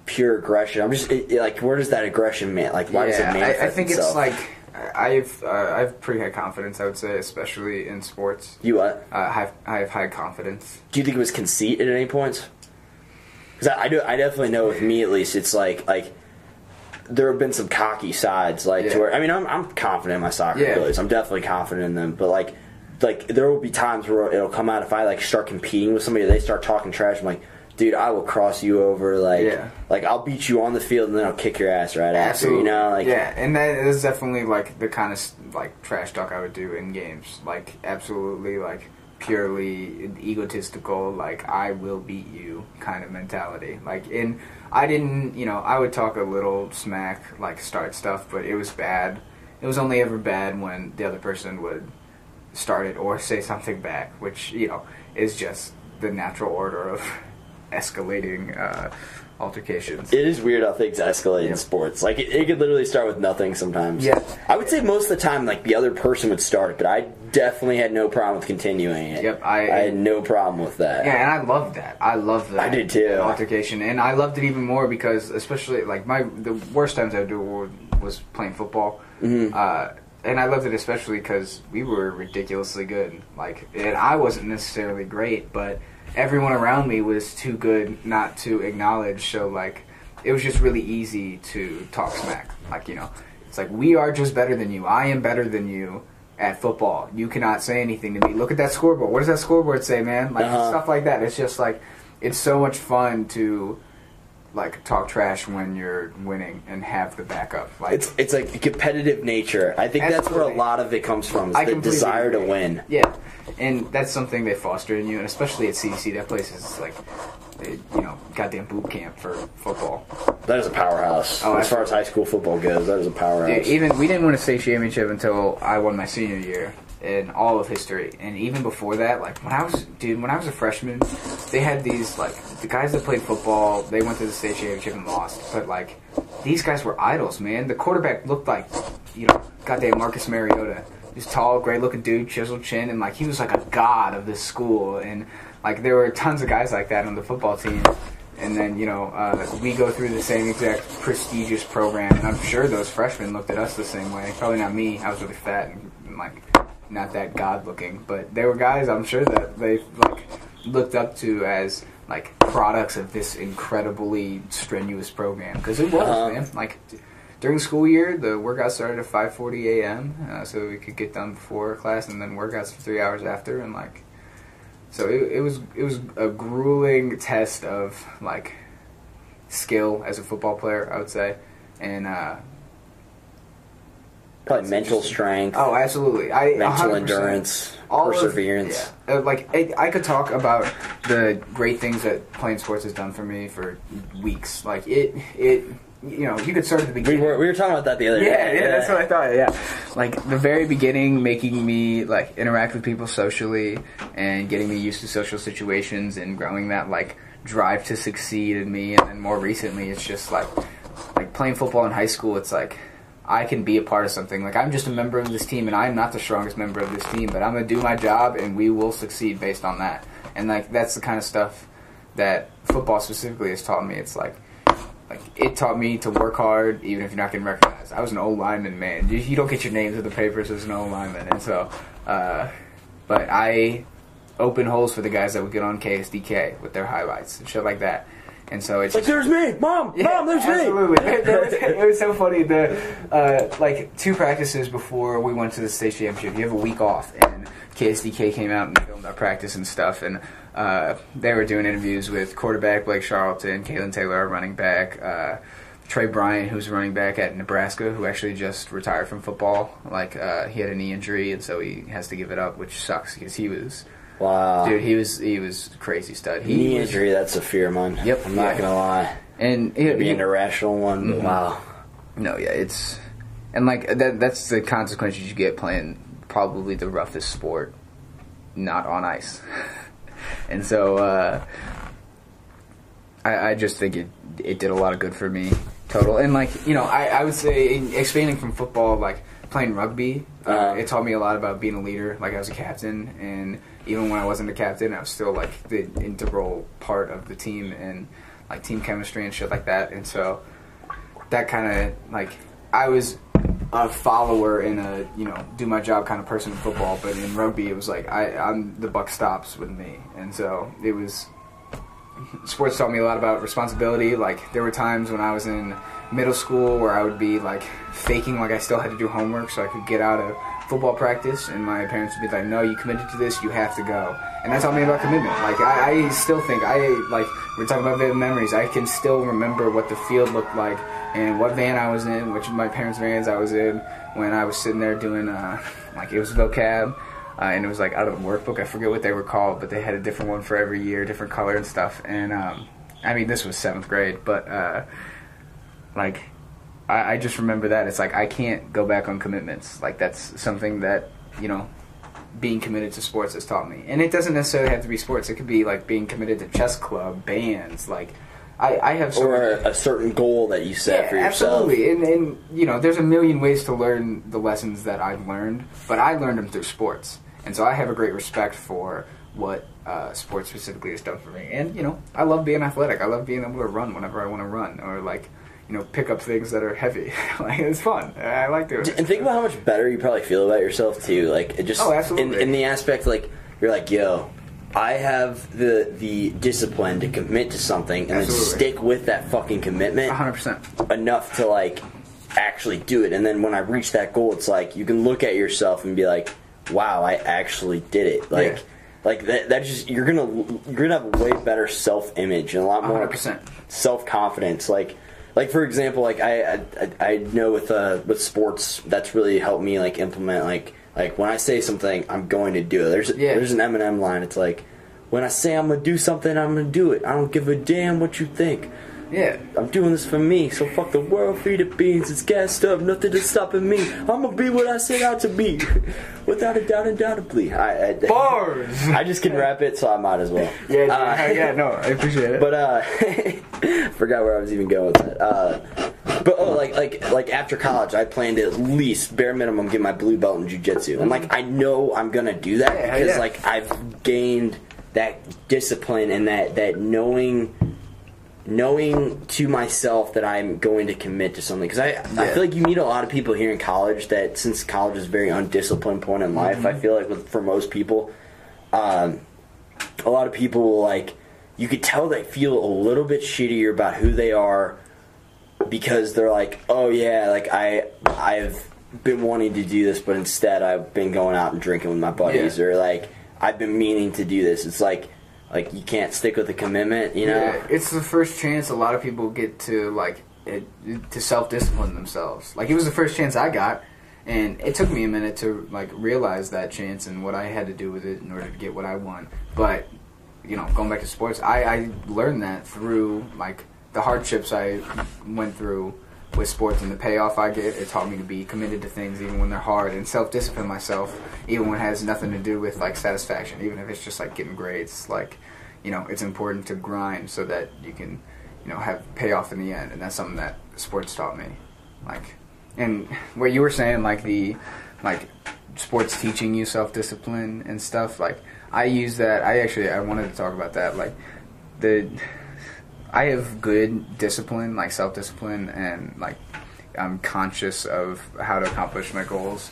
pure aggression? I'm just it, it- like where does that aggression man like why does it manifest I, I think itself? it's like I've uh, I've pretty high confidence. I would say, especially in sports. you what? Uh, I have I have high confidence. Do you think it was conceit at any points? Because I, I do I definitely know with me at least it's like like there have been some cocky sides like to Yeah. where I mean I'm I'm confident in my soccer Yeah. abilities. I'm definitely confident in them, but like like there will be times where it'll come out if I like start competing with somebody, they start talking trash. I'm like, dude, I will cross you over. Like Yeah. like I'll beat you on the field and then I'll kick your ass right after. You know, like yeah, and that is definitely like the kind of like trash talk I would do in games. Like absolutely like purely egotistical. Like I will beat you kind of mentality. Like in I didn't you know I would talk a little smack like start stuff, but it was bad. It was only ever bad when the other person would start it or say something back, which you know is just the natural order of <laughs> escalating uh, altercations. It is weird how things escalate in sports. Like it, it could literally start with nothing sometimes. Yeah. I would say most of the time, like the other person would start but I definitely had no problem with continuing it. Yep, I- I had no problem with that. Yeah, and I loved that. I loved that. I did too. altercation, and I loved it even more because, especially like my the worst times I would do was playing football, Mm-hmm. uh, and I loved it especially because we were ridiculously good. Like, and I wasn't necessarily great, but everyone around me was too good not to acknowledge. So like, it was just really easy to talk smack. Like you know, it's like we are just better than you. I am better than you. At football, you cannot say anything to me. Look at that scoreboard. What does that scoreboard say, man? Like Uh-huh. stuff like that. It's just like it's so much fun to like talk trash when you're winning and have the backup. Like It's it's like competitive nature. I think that's where a lot of it comes from. Is I the desire to win. Yeah, and that's something they foster in you, and especially at CDC, that place is like, you know, goddamn boot camp for football. That is a powerhouse. Oh, as far as high school football goes, that is a powerhouse. Even we didn't win a state championship until I won my senior year in all of history, and even before that, like when I was, dude, when I was a freshman, they had these like the guys that played football. They went to the state championship and lost, but like these guys were idols, man. The quarterback looked like, you know, goddamn Marcus Mariota. This tall, great-looking dude, chiseled chin, and like he was like a god of this school, and like there were tons of guys like that on the football team. And then you know uh, we go through the same exact prestigious program, and I'm sure those freshmen looked at us the same way. Probably not me. I was really fat and, and like not that god looking, but there were guys I'm sure that they like looked up to as like products of this incredibly strenuous program because it was Uh-huh. man. Like during school year, the workout started at 5:40 a.m. Uh, so we could get done before class, and then workouts for three hours after, and like so it, it was it was a grueling test of like skill as a football player, I would say, and uh, Probably mental strength, oh, absolutely, I mental endurance, All of- perseverance. yeah. Uh, like I, I could talk about the great things that playing sports has done for me for weeks. Like it, it, you know, you could start at the We beginning. were we were talking about that the other yeah, day. yeah, that's what I thought. Yeah, like the very beginning, making me like interact with people socially and getting me used to social situations and growing that like drive to succeed in me. And then more recently, it's just like like playing football in high school. It's like I can be a part of something. Like I'm just a member of this team, and I'm not the strongest member of this team, but I'm gonna do my job, and we will succeed based on that. And like that's the kind of stuff that football specifically has taught me. It's like like it taught me to work hard even if you're not getting recognized. I was an old lineman, man. You, you don't get your names in the papers as an old lineman, and so, uh, but I open holes for the guys that would get on KSDK with their highlights and shit like that. And so it's Like just, there's me, mom, mom, there's me. absolutely. <laughs> It was so funny. The uh, like two practices before we went to the state championship, you have a week off, and KSDK came out and filmed our practice and stuff, and uh, they were doing interviews with quarterback Blake Charlton, Kalen Taylor, our running back. Uh, Trey Bryant, who's running back at Nebraska, who actually just retired from football. Like uh, he had a knee injury, and so he has to give it up, which sucks because he was, Wow. dude, he was he was crazy stud. He Knee was- injury, that's a fear of mine. Yep. I'm not Yeah. gonna lie. and Maybe he- an irrational one, Mhm. wow. No, yeah, it's and like that. That's the consequences you get playing probably the roughest sport, not on ice. <laughs> and so uh, I, I just think it it did a lot of good for me total. And like you know, I, I would say in expanding from football, like playing rugby, uh, Uh-huh. it taught me a lot about being a leader. Like I was a captain, and even when I wasn't a captain, I was still like the integral part of the team and like team chemistry and shit like that. And so that kind of like I was a follower in a you know do my job kind of person in football, but in rugby it was like I I'm the buck stops with me, and so it was sports taught me a lot about responsibility. Like there were times when I was in middle school where I would be like faking like I still had to do homework so I could get out of football practice, and my parents would be like, "No, you committed to this, you have to go." And that taught me about commitment. Like I, I still think I like we're talking about vivid memories. I can still remember what the field looked like and what van I was in, which of my parents' vans I was in when I was sitting there doing uh, <laughs> like it was vocab. Uh, and it was like out of the workbook. I forget what they were called, but they had a different one for every year, different color and stuff. And um, I mean, this was seventh grade, but uh, like I, I just remember that it's like I can't go back on commitments. Like that's something that you know being committed to sports has taught me. And it doesn't necessarily have to be sports. It could be like being committed to chess club, bands. Like I, I have so Or much- a, a certain goal that you set yeah, for yourself. Absolutely, and, and you know, there's a million ways to learn the lessons that I've learned, but I learned them through sports, and so I have a great respect for what uh, sports specifically has done for me. And you know, I love being athletic. I love being able to run whenever I want to run, or like you know, pick up things that are heavy. <laughs> like it's fun. I like doing. And think about how much better you probably feel about yourself too. Like it just Oh, absolutely. In, in the aspect like you're like, yo, I have the the discipline to commit to something and Absolutely. then stick with that fucking commitment 100. percent enough to like actually do it. And then when I reach that goal, it's like you can look at yourself and be like, wow, I actually did it. Like. Yeah. Like that, that just you're gonna you're gonna have a way better self image and a lot more 100%. self confidence. Like, like for example, like I I, I know with uh with sports that's really helped me like implement like like when I say something, I'm going to do it. There's Yeah. there's an Eminem line. It's like when I say I'm gonna do something, I'm gonna do it. I don't give a damn what you think. Yeah. I'm doing this for me, so fuck the world, feed the beans. It's gassed up, nothing is stopping me. I'm gonna be what I set out to be, <laughs> without a doubt, undoubtedly. I, I, Bars. <laughs> I just can rap it, so I might as well. Yeah, Uh, yeah, no, I appreciate it. But uh, <laughs> forgot where I was even going with that. Uh, but oh, like like like after college, I planned to at least bare minimum get my blue belt in jujitsu, and like I know I'm gonna do that Yeah, because yeah. like I've gained that discipline and that that knowing knowing to myself that I'm going to commit to something because I, I feel like you meet a lot of people here in college that since college is a very undisciplined point in life Mm-hmm. I feel like with, for most people um, a lot of people will like you could tell they feel a little bit shittier about who they are because they're like oh yeah like I I've been wanting to do this but instead I've been going out and drinking with my buddies Yeah. or like I've been meaning to do this it's like like you can't stick with the commitment you know Yeah, it's the first chance a lot of people get to like it, to self discipline themselves. Like it was the first chance I got, and it took me a minute to like realize that chance and what I had to do with it in order to get what I want. But you know, going back to sports, I, I learned that through like the hardships I went through with sports and the payoff I get. It taught me to be committed to things even when they're hard and self discipline myself even when it has nothing to do with like satisfaction. Even if it's just like getting grades, like you know, it's important to grind so that you can you know have payoff in the end, and that's something that sports taught me. Like, and what you were saying, like the like sports teaching you self discipline and stuff. Like, I use that. I actually I wanted to talk about that. Like, the I have good discipline, like self discipline, and like I'm conscious of how to accomplish my goals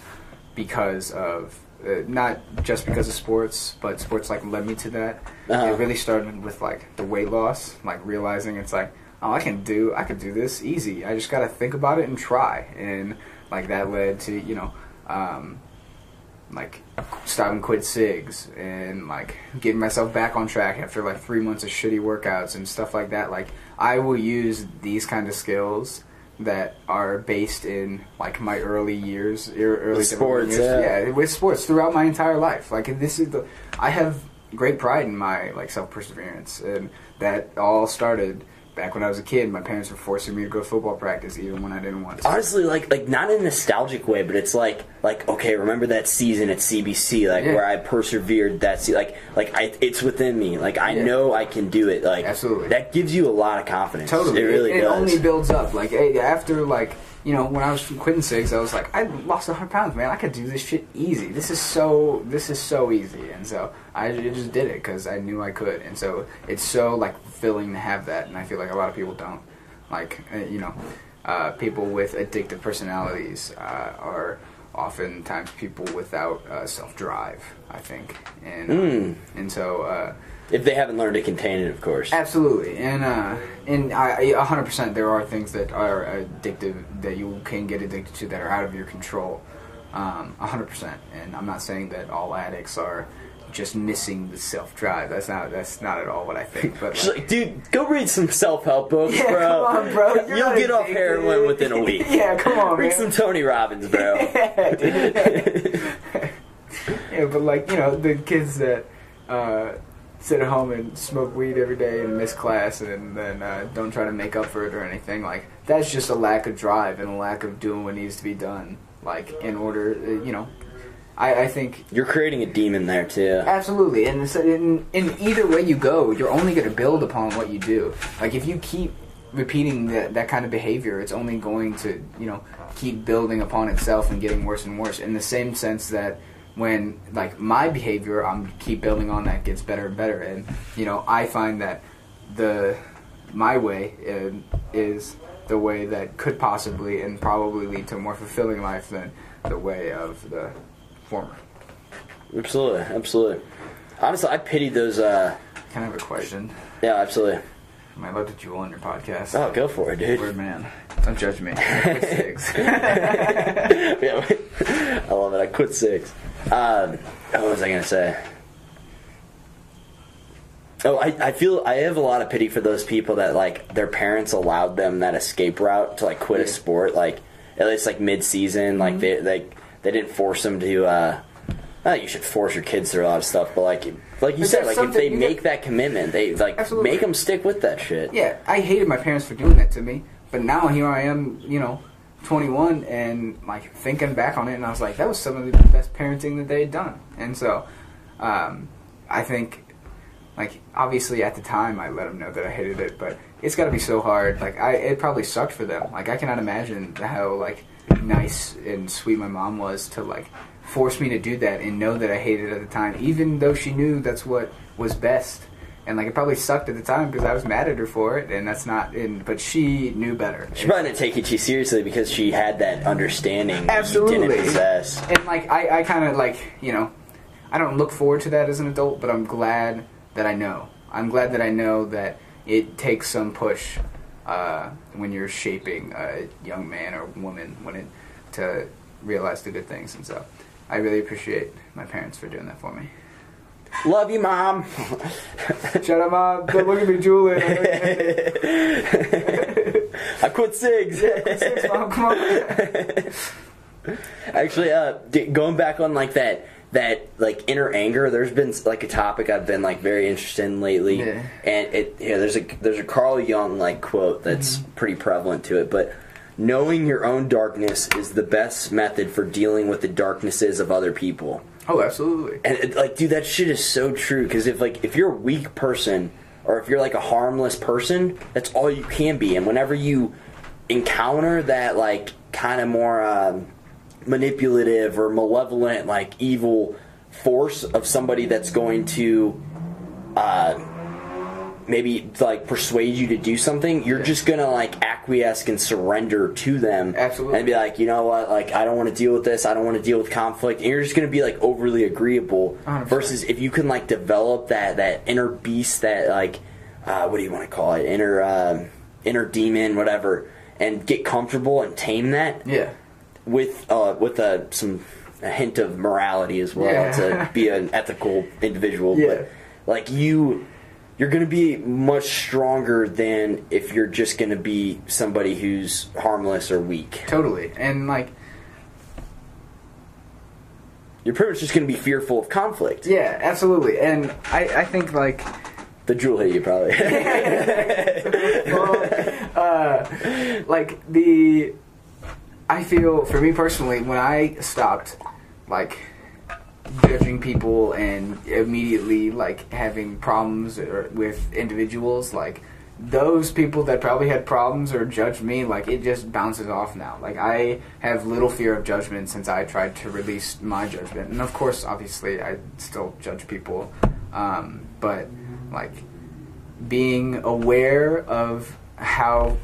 because of uh, not just because of sports, but sports like led me to that. Uh-huh. It really started with like the weight loss, like realizing it's like, oh, I can do, I can do this easy. I just got to think about it and try, and like that led to you know. Um, like stopping quit cigs and like getting myself back on track after like three months of shitty workouts and stuff like that like i will use these kind of skills that are based in like my early years early With sports, years. yeah. with sports throughout my entire life like this is the i have great pride in my like self perseverance and that all started back when i was a kid my parents were forcing me to go to football practice even when i didn't want to honestly like like not in a nostalgic way but it's like like okay remember that season at cbc like Yeah. where i persevered that se- like like I, it's within me like i Yeah. know i can do it like Absolutely. that gives you a lot of confidence Totally, it really it, does only builds up. Like after, like you know, when I was quitting cigs, I was like, I lost hundred pounds, man. I could do this shit easy. This is so, this is so easy, and so I just did it because I knew I could, and so it's so like fulfilling to have that, and I feel like a lot of people don't. Like uh, you know, uh, people with addictive personalities uh, are oftentimes people without uh, self drive. I think, and Mm. and so. If they haven't learned to contain it of course Absolutely, and uh, and I, a hundred percent, there are things that are addictive that you can get addicted to that are out of your control. Um, A hundred percent, and I'm not saying that all addicts are just missing the self drive. That's not that's not at all what I think. But She's like, dude, go read some self-help books, Yeah, bro. come on, bro. <laughs> You're You'll get off heroin within a <laughs> week. yeah, come on, Read man. some Tony Robbins, bro. <laughs> yeah, yeah, but like you know the kids that uh, sit at home and smoke weed every day and miss class and then uh, don't try to make up for it or anything like that's just a lack of drive and a lack of doing what needs to be done. Like in order, uh, you know, I, I think You're creating a demon there too. Absolutely, and so in, in either way you go, you're only going to build upon what you do. Like if you keep repeating that that kind of behavior, it's only going to you know keep building upon itself and getting worse and worse. In the same sense that when like my behavior, I'm keep building on that gets better and better, and you know I find that the my way uh, is the way that could possibly and probably lead to a more fulfilling life than the way of the former. Absolutely, absolutely. Honestly, I pity those. uh Can I have a question? Yeah, absolutely. Am I allowed to jewel on your podcast? Oh, go for it, dude. Word man. Don't judge me. I quit Six. <laughs> yeah, I love it. I quit six. Um, what was I gonna say? Oh, I, I feel I have a lot of pity for those people that like their parents allowed them that escape route to like quit a sport like at least like mid season like they like they didn't force them to. Uh, not that you should force your kids through a lot of stuff, but like like you But said, there's like if something they you make get- that commitment, they like Absolutely. make them stick with that shit. Yeah, I hated my parents for doing that to me, but now here I am, you know, 21, and like thinking back on it, and I was like, that was some of the best parenting that they had done. And so, um, I think, like, obviously at the time I let them know that I hated it, but it's got to be so hard. Like, I it probably sucked for them. Like, I cannot imagine how like nice and sweet my mom was to like force me to do that and know that I hated it at the time, even though she knew that's what was best. And like it probably sucked at the time because I was mad at her for it, and that's not. In, but she knew better. She probably didn't take it too seriously because she had that understanding that Absolutely. didn't possess. and like I, I kind of like you know, I don't look forward to that as an adult, but I'm glad that I know. I'm glad that I know that it takes some push uh, when you're shaping a young man or woman when it to realize the good things, and so I really appreciate my parents for doing that for me. Love you, mom. <laughs> Shut up, mom! Don't look at me, Julian. <laughs> I quit cigs. mom, come on. <laughs> Actually, uh, going back on like that that like inner anger, there's been like a topic I've been like very interested in lately, Yeah. and it yeah, there's a there's a Carl Jung like quote that's Mm-hmm. pretty prevalent to it, but. Knowing your own darkness is the best method for dealing with the darknesses of other people. Oh, absolutely. And like, dude, that shit is so true. Because if like if you're a weak person, or if you're like a harmless person, that's all you can be. And whenever you encounter that like kind of more um, manipulative or malevolent, like evil force of somebody that's going to uh, maybe like persuade you to do something, you're just gonna like acquiesce and surrender to them. Absolutely. And be like, you know what, like I don't want to deal with this. I don't want to deal with conflict. And you're just gonna be like overly agreeable. 100%. Versus if you can like develop that that inner beast, that like uh, what do you want to call it, inner um inner demon, whatever, and get comfortable and tame that Yeah. with uh, with a some a hint of morality as well Yeah. to be an <laughs> ethical individual. Yeah. But like you, you're going to be much stronger than if you're just going to be somebody who's harmless or weak. Totally. And like, You're pretty much just going to be fearful of conflict. yeah, absolutely. And I, I think like. The jewel hit you probably. <laughs> well, uh, like the I feel for me personally when I stopped like judging people and immediately like having problems or, with individuals like those people that probably had problems or judged me like it just bounces off now. Like i have little fear of judgment since i tried to release my judgment. And of course obviously i still judge people um, but like being aware of how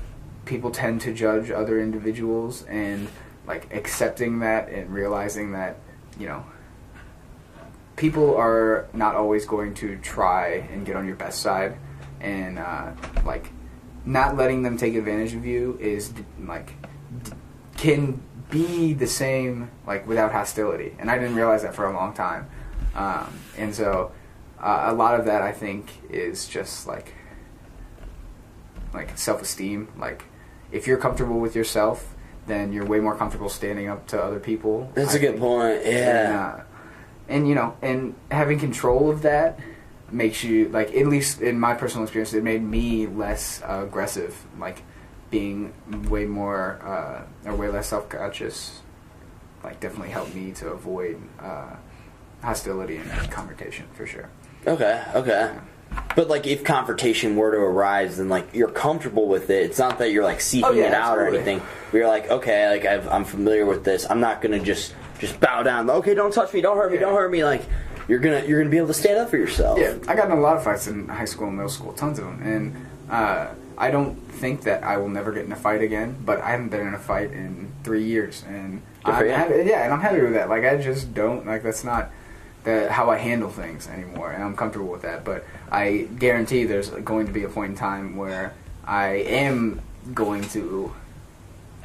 people tend to judge other individuals and like accepting that and realizing that you know people are not always going to try and get on your best side. And uh, like not letting them take advantage of you is like d- can be the same like without hostility. And i didn't realize that for a long time. Um, and so uh, a lot of that i think is just like like self-esteem. Like if you're comfortable with yourself then you're way more comfortable standing up to other people. That's a a good point. and, Yeah. uh, and you know, and having control of that makes you like at least in my personal experience, it made me less uh, aggressive. Like being way more uh, or way less self conscious. Like definitely helped me to avoid uh, hostility and confrontation for sure. Okay. Okay. But like, if confrontation were to arise, then like you're comfortable with it. It's not that you're like seeking Oh, yeah, it out or anything. But you're like, okay, like I've, I'm familiar with this. I'm not gonna just just bow down. Okay, don't touch me. Don't hurt me. Yeah. Don't hurt me. Like you're gonna you're gonna be able to stand up for yourself. Yeah, I got in a lot of fights in high school and middle school, tons of them, and uh, I don't think that I will never get in a fight again. But I haven't been in a fight in three years, and happy, yeah, and I'm happy with that. Like I just don't like that's not the, how I handle things anymore, and I'm comfortable with that. But I guarantee there's going to be a point in time where I am going to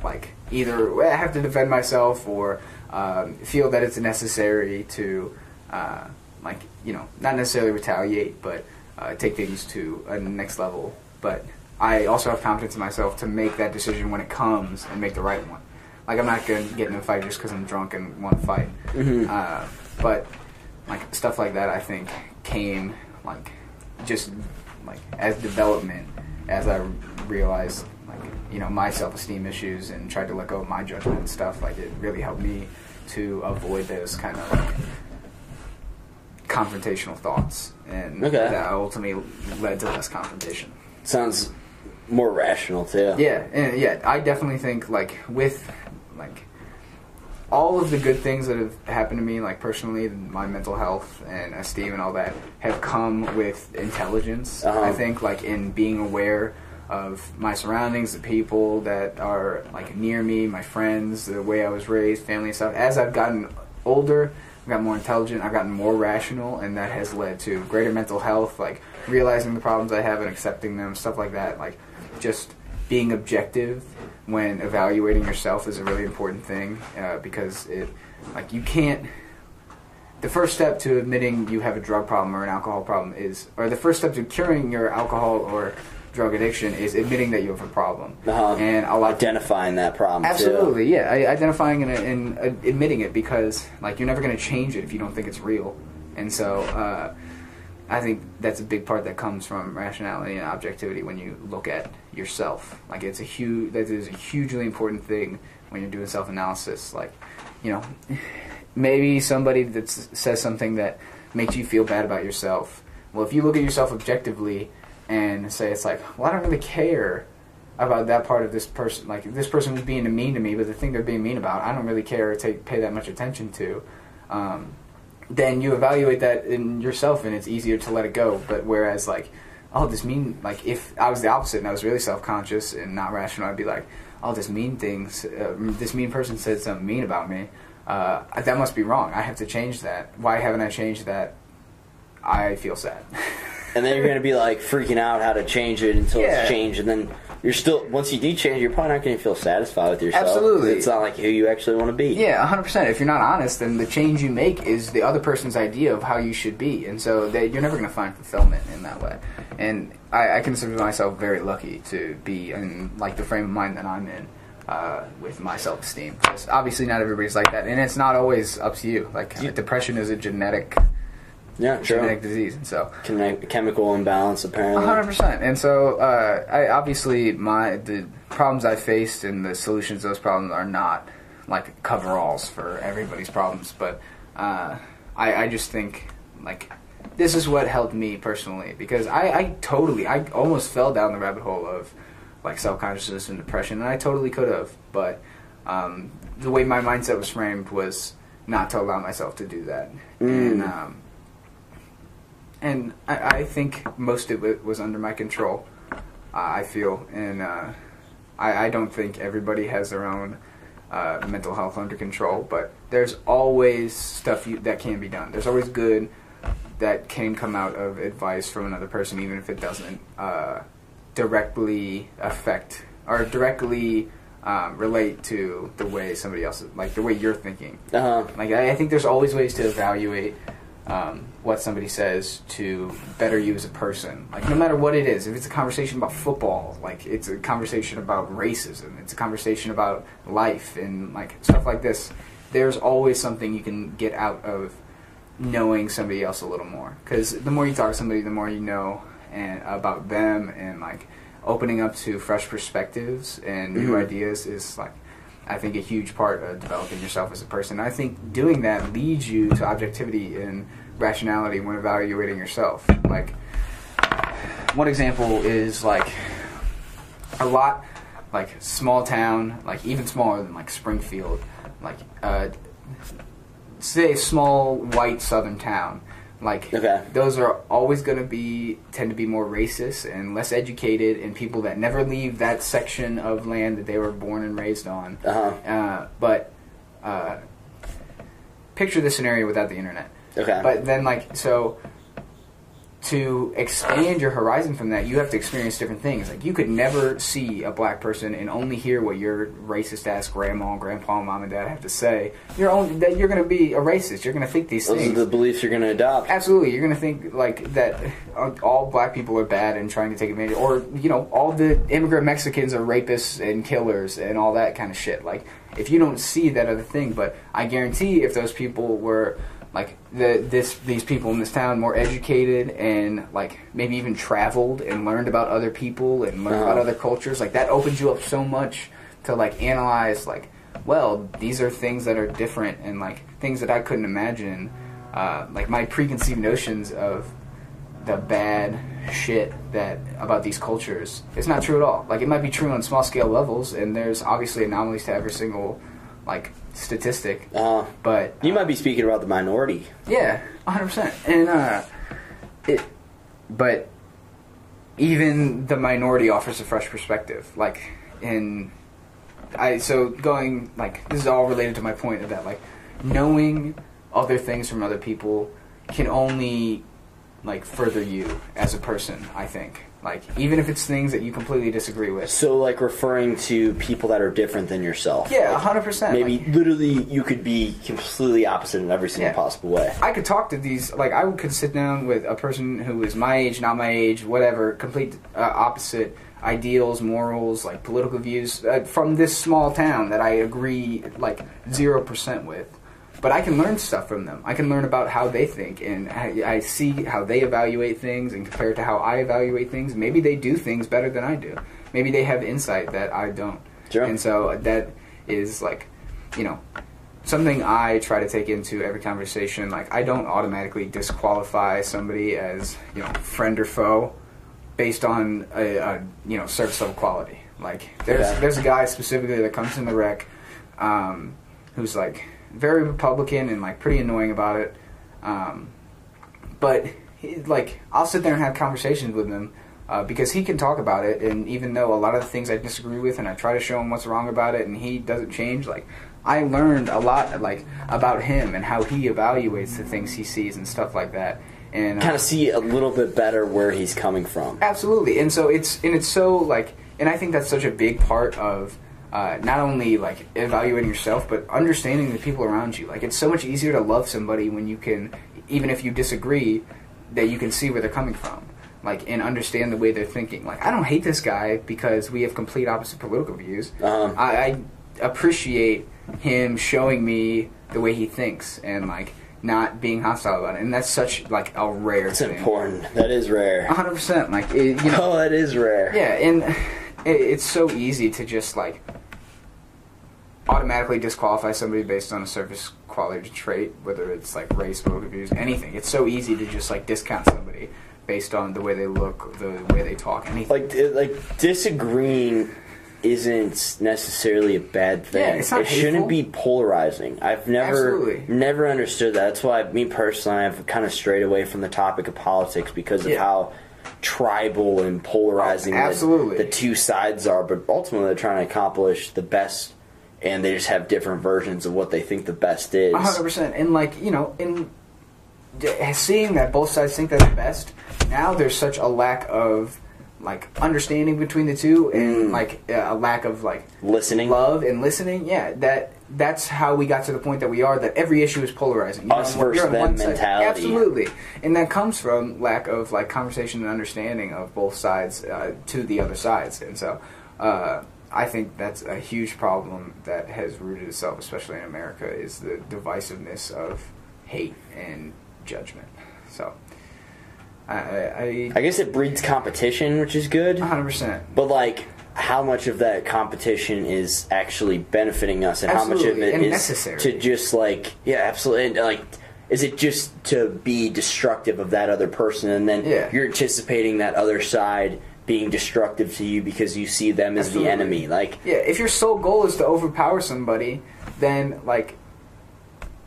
like either I have to defend myself or um, feel that it's necessary to uh, like you know not necessarily retaliate, but uh, take things to a next level. But I also have confidence in myself to make that decision when it comes and make the right one. Like I'm not gonna get in a fight just because I'm drunk and want to fight. Uh, but like stuff like that, I think came like just like as development as I realized you know my self esteem issues and tried to let go of my judgment and stuff. Like it really helped me to avoid those kind of like confrontational thoughts, and Okay. that ultimately led to less confrontation. Sounds more rational too. Yeah, and yeah, I definitely think like with like all of the good things that have happened to me, like personally, my mental health and esteem and all that, have come with intelligence. Uh-huh. I think like in being aware of my surroundings, the people that are like near me, my friends, the way I was raised, family and stuff. As I've gotten older, I've gotten more intelligent, I've gotten more rational, and that has led to greater mental health, like realizing the problems I have and accepting them, stuff like that. Like just being objective when evaluating yourself is a really important thing uh, because it like you can't the first step to admitting you have a drug problem or an alcohol problem is or the first step to curing your alcohol or drug addiction is admitting that you have a problem Uh-huh. and a lot Identifying that problem. Absolutely, yeah. I, identifying and, and uh, admitting it because like you're never going to change it if you don't think it's real, and so uh, I think that's a big part that comes from rationality and objectivity when you look at yourself. Like it's a huge that is a hugely important thing when you're doing self analysis. Like you know, maybe somebody that says something that makes you feel bad about yourself. Well, if you look at yourself objectively and say it's like, well, I don't really care about that part of this person. Like this person was being mean to me, but the thing they're being mean about, I don't really care or take pay that much attention to. Um, then you evaluate that in yourself, and it's easier to let it go. But whereas like, oh, this mean like if I was the opposite and I was really self conscious and not rational, I'd be like, oh, this mean things, uh, this mean person said something mean about me. Uh, that must be wrong. I have to change that. Why haven't I changed that? I feel sad. <laughs> And then you're going to be like freaking out how to change it until Yeah. it's changed, and then you're still once you do change, you're probably not going to feel satisfied with yourself. Absolutely. it's not like who you actually want to be. Yeah, 100%. If you're not honest, then the change you make is the other person's idea of how you should be. And so that you're never going to find fulfillment in that way. And I, I consider myself very lucky to be in like the frame of mind that I'm in uh, with my self-esteem. 'Cause obviously not everybody's like that. And it's not always up to you. Like depression is a genetic yeah, true. genetic disease. And so Connect, chemical imbalance apparently. hundred percent. And so, uh, I obviously my the problems I faced and the solutions to those problems are not like coveralls for everybody's problems, but uh, I, I just think like this is what helped me personally because I, I totally I almost fell down the rabbit hole of like self consciousness and depression, and I totally could have, but um, the way my mindset was framed was not to allow myself to do that, and. Um, and I, I think most of it was under my control. I feel, and uh, I, I don't think everybody has their own uh, mental health under control. But there's always stuff you, that can be done. There's always good that can come out of advice from another person, even if it doesn't uh, directly affect or directly um, relate to the way somebody else, like the way you're thinking. Uh-huh. Like I, I think there's always ways to evaluate um, what somebody says to better you as a person. Like no matter what it is, if it's a conversation about football, like it's a conversation about racism, it's a conversation about life and like stuff like this. There's always something you can get out of knowing somebody else a little more. Because the more you talk to somebody, the more you know and about them and like opening up to fresh perspectives and new Mhm. ideas is like I think a huge part of developing yourself as a person. I think doing that leads you to objectivity and rationality when evaluating yourself. Like one example is like a lot like small town, like even smaller than like Springfield, like uh, say a small white southern town. Like Okay. those are always going to be tend to be more racist and less educated, and people that never leave that section of land that they were born and raised on. Uh-huh. Uh, but uh, picture this scenario without the internet. Okay. But then, like, so to expand your horizon from that, you have to experience different things. Like you could never see a black person and only hear what your racist ass grandma, grandpa, mom, and dad have to say. You're only that you're going to be a racist. You're going to think these Those things. are the beliefs you're going to adopt. Absolutely, you're gonna think like that. uh, All black people are bad and trying to take advantage, or you know, all the immigrant Mexicans are rapists and killers and all that kind of shit. Like, if you don't see that other thing, but I guarantee if those people were like the this these people in this town more educated and like maybe even traveled and learned about other people and learned about Uh-huh. other cultures, like that opens you up so much to like analyze like well these are things that are different and like things that i couldn't imagine. Uh, like my preconceived notions of the bad shit that about these cultures it's not true at all. Like it might be true on small scale levels and there's obviously anomalies to every single like statistic Uh, but you might be speaking about the minority. yeah, 100%. And uh it but even the minority offers a fresh perspective. Like in I so going like this is all related to my point of that like knowing other things from other people can only like further you as a person, I think. Like even if it's things that you completely disagree with. So, like referring to people that are different than yourself. Yeah, Like, hundred percent. Maybe literally you could be completely opposite in every single Yeah. possible way. I could talk to these, like, I could sit down with a person who is my age, not my age, whatever, complete uh, opposite ideals, morals, like political views uh, from this small town that I agree, like, 0% with. But I can learn stuff from them. I can learn about how they think, and I, I see how they evaluate things and compare it to how I evaluate things. Maybe they do things better than I do. Maybe they have insight that I don't. Sure. And so that is, like, you know, something I try to take into every conversation. Like I don't automatically disqualify somebody as you know friend or foe based on a, a you know surface level quality. Like there's Yeah. there's a guy specifically that comes in the rec um, who's like very Republican and like pretty annoying about it. Um, but he, like I'll sit there and have conversations with him uh, because he can talk about it, and even though a lot of the things I disagree with, and I try to show him what's wrong about it, and he doesn't change, like I learned a lot like about him and how he evaluates the things he sees and stuff like that. And uh, Kind of see a little bit better where he's coming from. Absolutely, and so it's and it's so like, and I think that's such a big part of uh, not only like evaluating yourself, but understanding the people around you. Like, it's so much easier to love somebody when you can, even if you disagree, that you can see where they're coming from. Like, and understand the way they're thinking. Like, I don't hate this guy because we have complete opposite political views. Um, I, I appreciate him showing me the way he thinks and like not being hostile about it. And that's such like a rare it's important. That is rare. 100%. Like, it, you know, Oh, that is rare. yeah, and it, it's so easy to just like automatically disqualify somebody based on a surface quality trait, whether it's like race, political views, anything. It's so easy to just like discount somebody based on the way they look, the way they talk, anything. Like, like disagreeing isn't necessarily a bad thing. Yeah, it's not it shouldn't be polarizing. I've never, Absolutely. never understood that. That's why, me personally, I've kind of strayed away from the topic of politics because of how tribal and polarizing Oh, the- absolutely. the two sides are. But ultimately, they're trying to accomplish the best, and they just have different versions of what they think the best is. Hundred percent. And like you know, in seeing that both sides think that's the best, now there's such a lack of like understanding between the two, and Mm. like a lack of like Listening. love and listening. Yeah, that that's how we got to the point that we are. That every issue is polarizing. You're Us one- versus on them one side. mentality. Absolutely, and that comes from lack of like conversation and understanding of both sides uh, to the other sides, and so. Uh, I think that's a huge problem that has rooted itself, especially in America, is the divisiveness of hate and judgment. So, I, I, I guess it breeds competition, which is good. 100%. But like, how much of that competition is actually benefiting us, and how much of Absolutely, it and is necessary. to just like, yeah, absolutely, and like, is it just to be destructive of that other person, and then Yeah. you're anticipating that other side being destructive to you because you see them as Absolutely. the enemy? Like, Yeah, if your sole goal is to overpower somebody, then like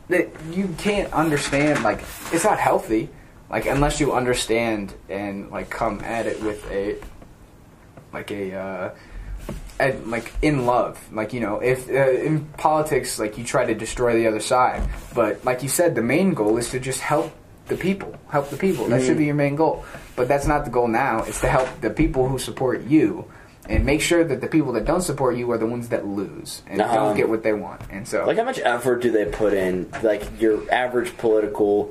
that you can't understand like it's not healthy. Like unless you understand and like come at it with a like a uh and, like in love, like you know, if uh, in politics, like you try to destroy the other side, but like you said, the main goal is to just help the people, help the people. That should be your main goal. But that's not the goal now. It's to help the people who support you and make sure that the people that don't support you are the ones that lose and Um, don't get what they want. And so, Like how much effort do they put in? Like your average political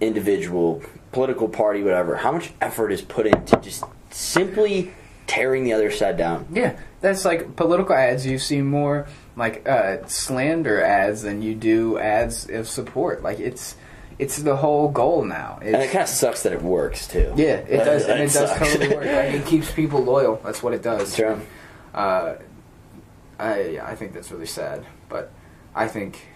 individual, political party, whatever. How much effort is put into just simply tearing the other side down? yeah, that's like political ads. You see more like uh, slander ads than you do ads of support. Like it's it's the whole goal now. It's, And it kind of sucks that it works too. Yeah, it That- does, that and it does totally work. Like, it <laughs> keeps people loyal. That's what it does. True. Uh, I yeah, I think that's really sad, but I think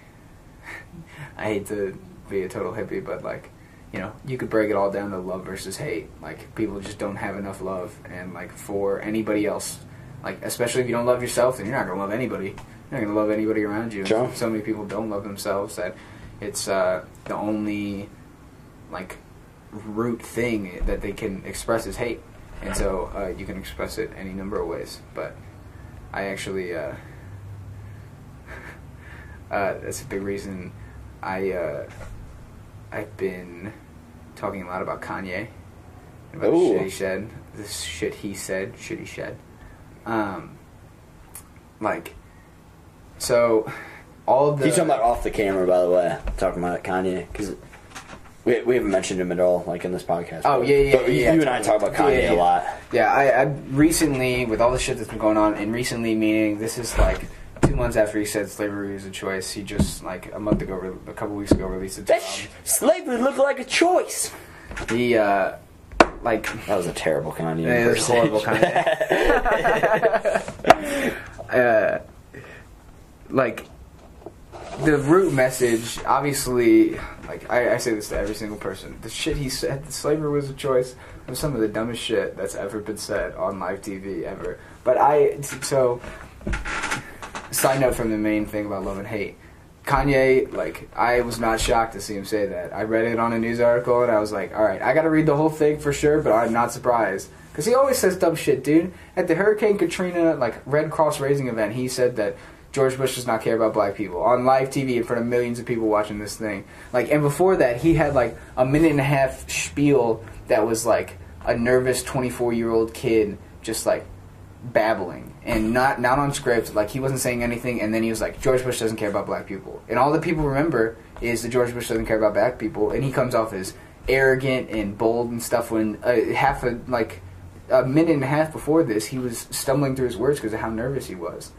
<laughs> I hate to be a total hippie, but like you know, you could break it all down to love versus hate. Like people just don't have enough love, and like for anybody else, like especially if you don't love yourself, then you're not gonna love anybody. You're not gonna love anybody around you. True. So many people don't love themselves that it's uh, the only like root thing that they can express is hate, and so uh, you can express it any number of ways. But I actually, uh, <laughs> uh, that's a big reason I uh, I've been talking a lot about Kanye and about the shit he said, the shit he said, shit he said. Um, like, so all the He's talking about off the camera, by the way. Talking about Kanye because we, we haven't mentioned him at all, like in this podcast. Oh, but- yeah, yeah, but you, yeah, you and I talk about Kanye yeah, yeah. a lot. Yeah, I, I recently, with all the shit that's been going on, and recently meaning this is like two months after he said slavery was a choice. He just like a month ago, a couple weeks ago, released a That sh- slavery looked like a choice. He uh, like That was a terrible Kanye. it was horrible of. <laughs> <laughs> uh, like the root message, obviously, like I, I say this to every single person. The shit he said, that slavery was a choice, was some of the dumbest shit that's ever been said on live TV ever. But I so side note from the main thing about love and hate. Kanye, like, I was not shocked to see him say that. I read it on a news article and I was like, all right, I got to read the whole thing for sure, but I'm not surprised because he always says dumb shit, dude. At the Hurricane Katrina, like Red Cross raising event, he said that George Bush does not care about black people on live TV in front of millions of people watching this thing. Like, and before that, he had like a minute and a half spiel that was like a nervous 24 year old kid just like babbling and not not on script. Like he wasn't saying anything, and then he was like, George Bush doesn't care about black people, and all the people remember is that George Bush doesn't care about black people, and he comes off as arrogant and bold and stuff. When uh, half a like a minute and a half before this, he was stumbling through his words because of how nervous he was,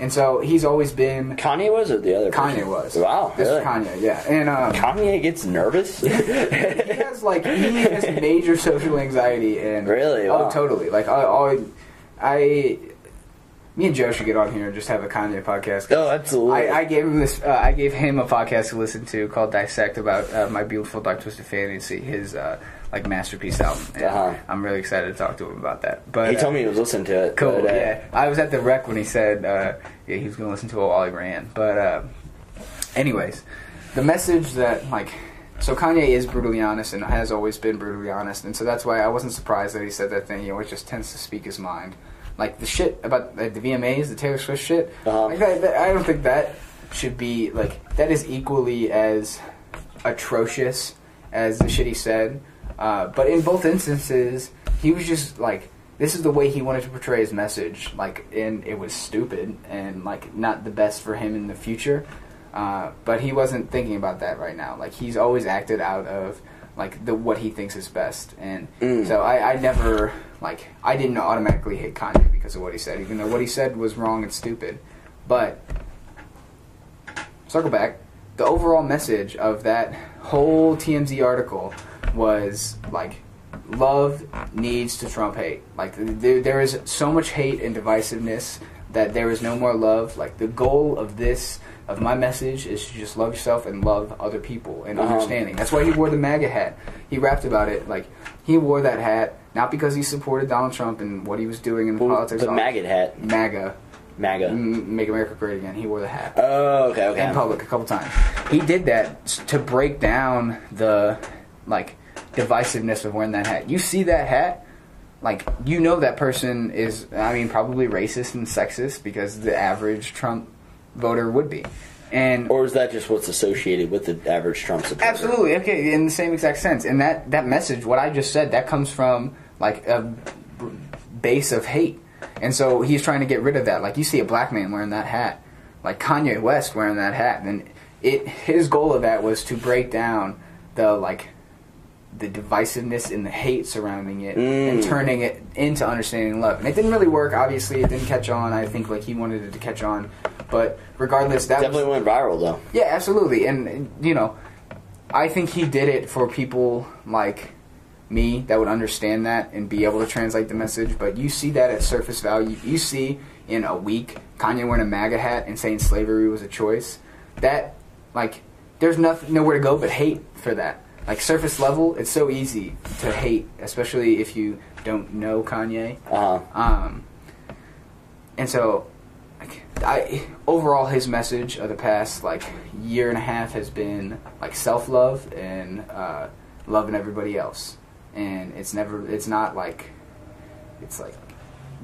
and so he's always been. Kanye was or the other? Kanye person? was. Wow. This really? is Kanye, yeah, and um, Kanye gets nervous. <laughs> he has like he has major social anxiety and Really? oh totally like I, I I me and Joe should get on here and just have a Kanye podcast. Oh, absolutely. I, I gave him this uh, I gave him a podcast to listen to called Dissect about uh, my beautiful dark twisted fantasy his uh, like masterpiece album Uh-huh. I'm really excited to talk to him about that but he uh, told me he was listening to it. Cool. but, uh, yeah, I was at the rec when he said uh, yeah he was going to listen to a Wally Rand. But uh, anyways, the message that like so Kanye is brutally honest and has always been brutally honest, and so that's why I wasn't surprised that he said that thing. He always just tends to speak his mind. Like the shit about like, the VMAs, the Taylor Swift shit. Uh-huh. Like that, that- I don't think that should be like that is equally as atrocious as the shit he said. Uh, but in both instances, he was just like, this is the way he wanted to portray his message. Like, and it was stupid and like not the best for him in the future. Uh, but he wasn't thinking about that right now. Like he's always acted out of like the what he thinks is best, and Mm. so I, I never like I didn't automatically hate Kanye because of what he said, even though what he said was wrong and stupid. But circle back, the overall message of that whole TMZ article was like love needs to trump hate. Like there, there is so much hate and divisiveness that there is no more love. Like the goal of this of my message is to just love yourself and love other people and Uh-huh. understanding. That's why he wore the MAGA hat. He rapped about it. Like he wore that hat not because he supported Donald Trump and what he was doing in the Well, politics. the MAGA hat. MAGA, MAGA. M- Make America Great Again. He wore the hat Oh, okay, okay. in public a couple times. He did that to break down the like divisiveness of wearing that hat. You see that hat, like you know that person is, I mean, probably racist and sexist because the average Trump voter would be. And Or is that just what's associated with the average Trump supporter? Absolutely. Okay, in the same exact sense. And that that message, what I just said, that comes from like a b- base of hate. And so he's trying to get rid of that. Like you see a black man wearing that hat, like Kanye West wearing that hat, and it his goal of that was to break down the like the divisiveness and the hate surrounding it and Mm. turning it into understanding love. And it didn't really work. Obviously, it didn't catch on. I think like he wanted it to catch on, but regardless, that was, Definitely went viral though. yeah, absolutely. And, you know, I think he did it for people like me that would understand that and be able to translate the message. But you see that at surface value. You see in a week Kanye wearing a MAGA hat and saying slavery was a choice. That, like, there's nothing, nowhere to go but hate for that. Like, surface level, it's so easy to hate, especially if you don't know Kanye. Uh huh. Um, and so, like, I overall his message of the past like year and a half has been like self love and uh, loving everybody else, and it's never it's not like it's like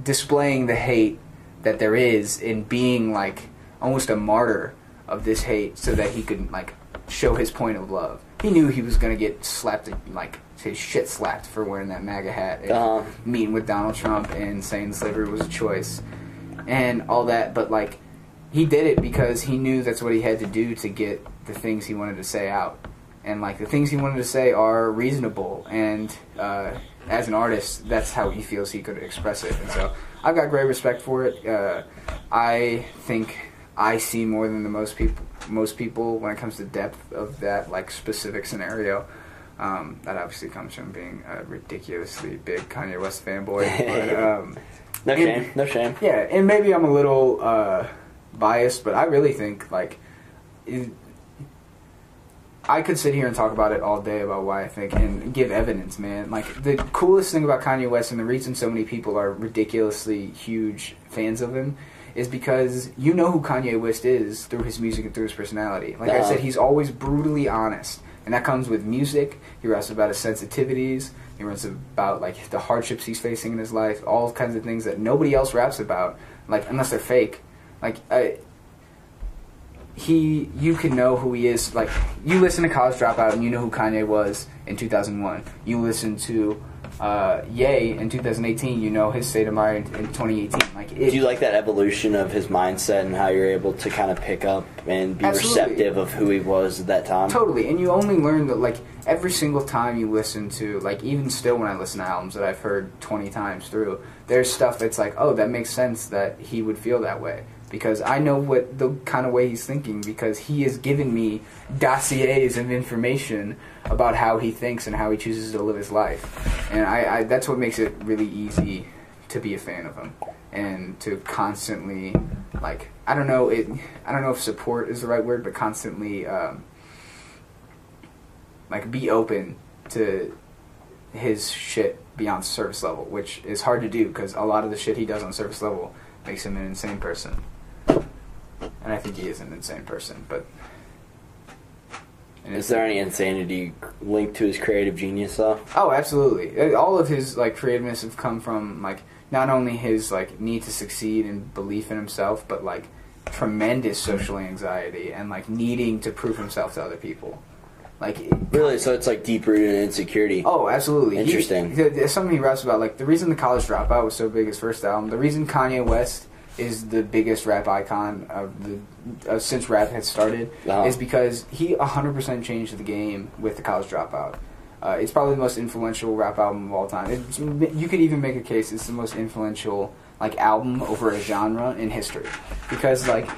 displaying the hate that there is in being like almost a martyr of this hate so that he could like show his point of love. He knew he was gonna get slapped like his shit slapped for wearing that MAGA hat and Uh-huh. meeting with Donald Trump and saying slavery was a choice and all that, but like he did it because he knew that's what he had to do to get the things he wanted to say out. And like the things he wanted to say are reasonable, and uh, as an artist, that's how he feels he could express it. And so I've got great respect for it. Uh, I think I see more than the most people most people when it comes to depth of that like specific scenario. Um, that obviously comes from being a ridiculously big Kanye West fanboy. <laughs> But, um, No And- shame. No shame. yeah, and maybe I'm a little uh, biased, but I really think like it, I could sit here and talk about it all day about why I think and give evidence, man. Like the coolest thing about Kanye West and the reason so many people are ridiculously huge fans of him is because you know who Kanye West is through his music and through his personality. Like I said, he's always brutally honest, and that comes with music. He raps about his sensitivities. He raps about like the hardships he's facing in his life, all kinds of things that nobody else raps about, like unless they're fake. Like I, he, you can know who he is. Like you listen to College Dropout and you know who Kanye was in 2001. You listen to uh, Ye in 2018. You know his state of mind in 2018. Like it, Do you like that evolution of his mindset and how you're able to kind of pick up and be Absolutely. receptive of who he was at that time? Totally, and you only learn that like every single time you listen to like even still when I listen to albums that I've heard twenty times through, there's stuff that's like, oh, that makes sense that he would feel that way because I know what the kind of way he's thinking because he has given me dossiers of information about how he thinks and how he chooses to live his life, and I, I that's what makes it really easy to be a fan of him and to constantly like I don't know it I don't know if support is the right word but constantly um, like be open to his shit beyond surface level, which is hard to do because a lot of the shit he does on surface level makes him an insane person. And I think he is an insane person, but. Is there any insanity linked to his creative genius though? Oh, absolutely. Uh, All of his like creativeness have come from like not only his like need to succeed and belief in himself, but like tremendous social anxiety and like needing to prove himself to other people. Like Really? So it's like deep rooted in insecurity. Oh, absolutely. He- Interesting. there's something he raps about. Like the reason the College Dropout was so big his first album. The reason Kanye West is the biggest rap icon of the uh, since rap has started Uh-huh. is because he 100% changed the game with the College Dropout. Uh, it's probably the most influential rap album of all time. It's, you could even make a case it's the most influential like album over a genre in history because like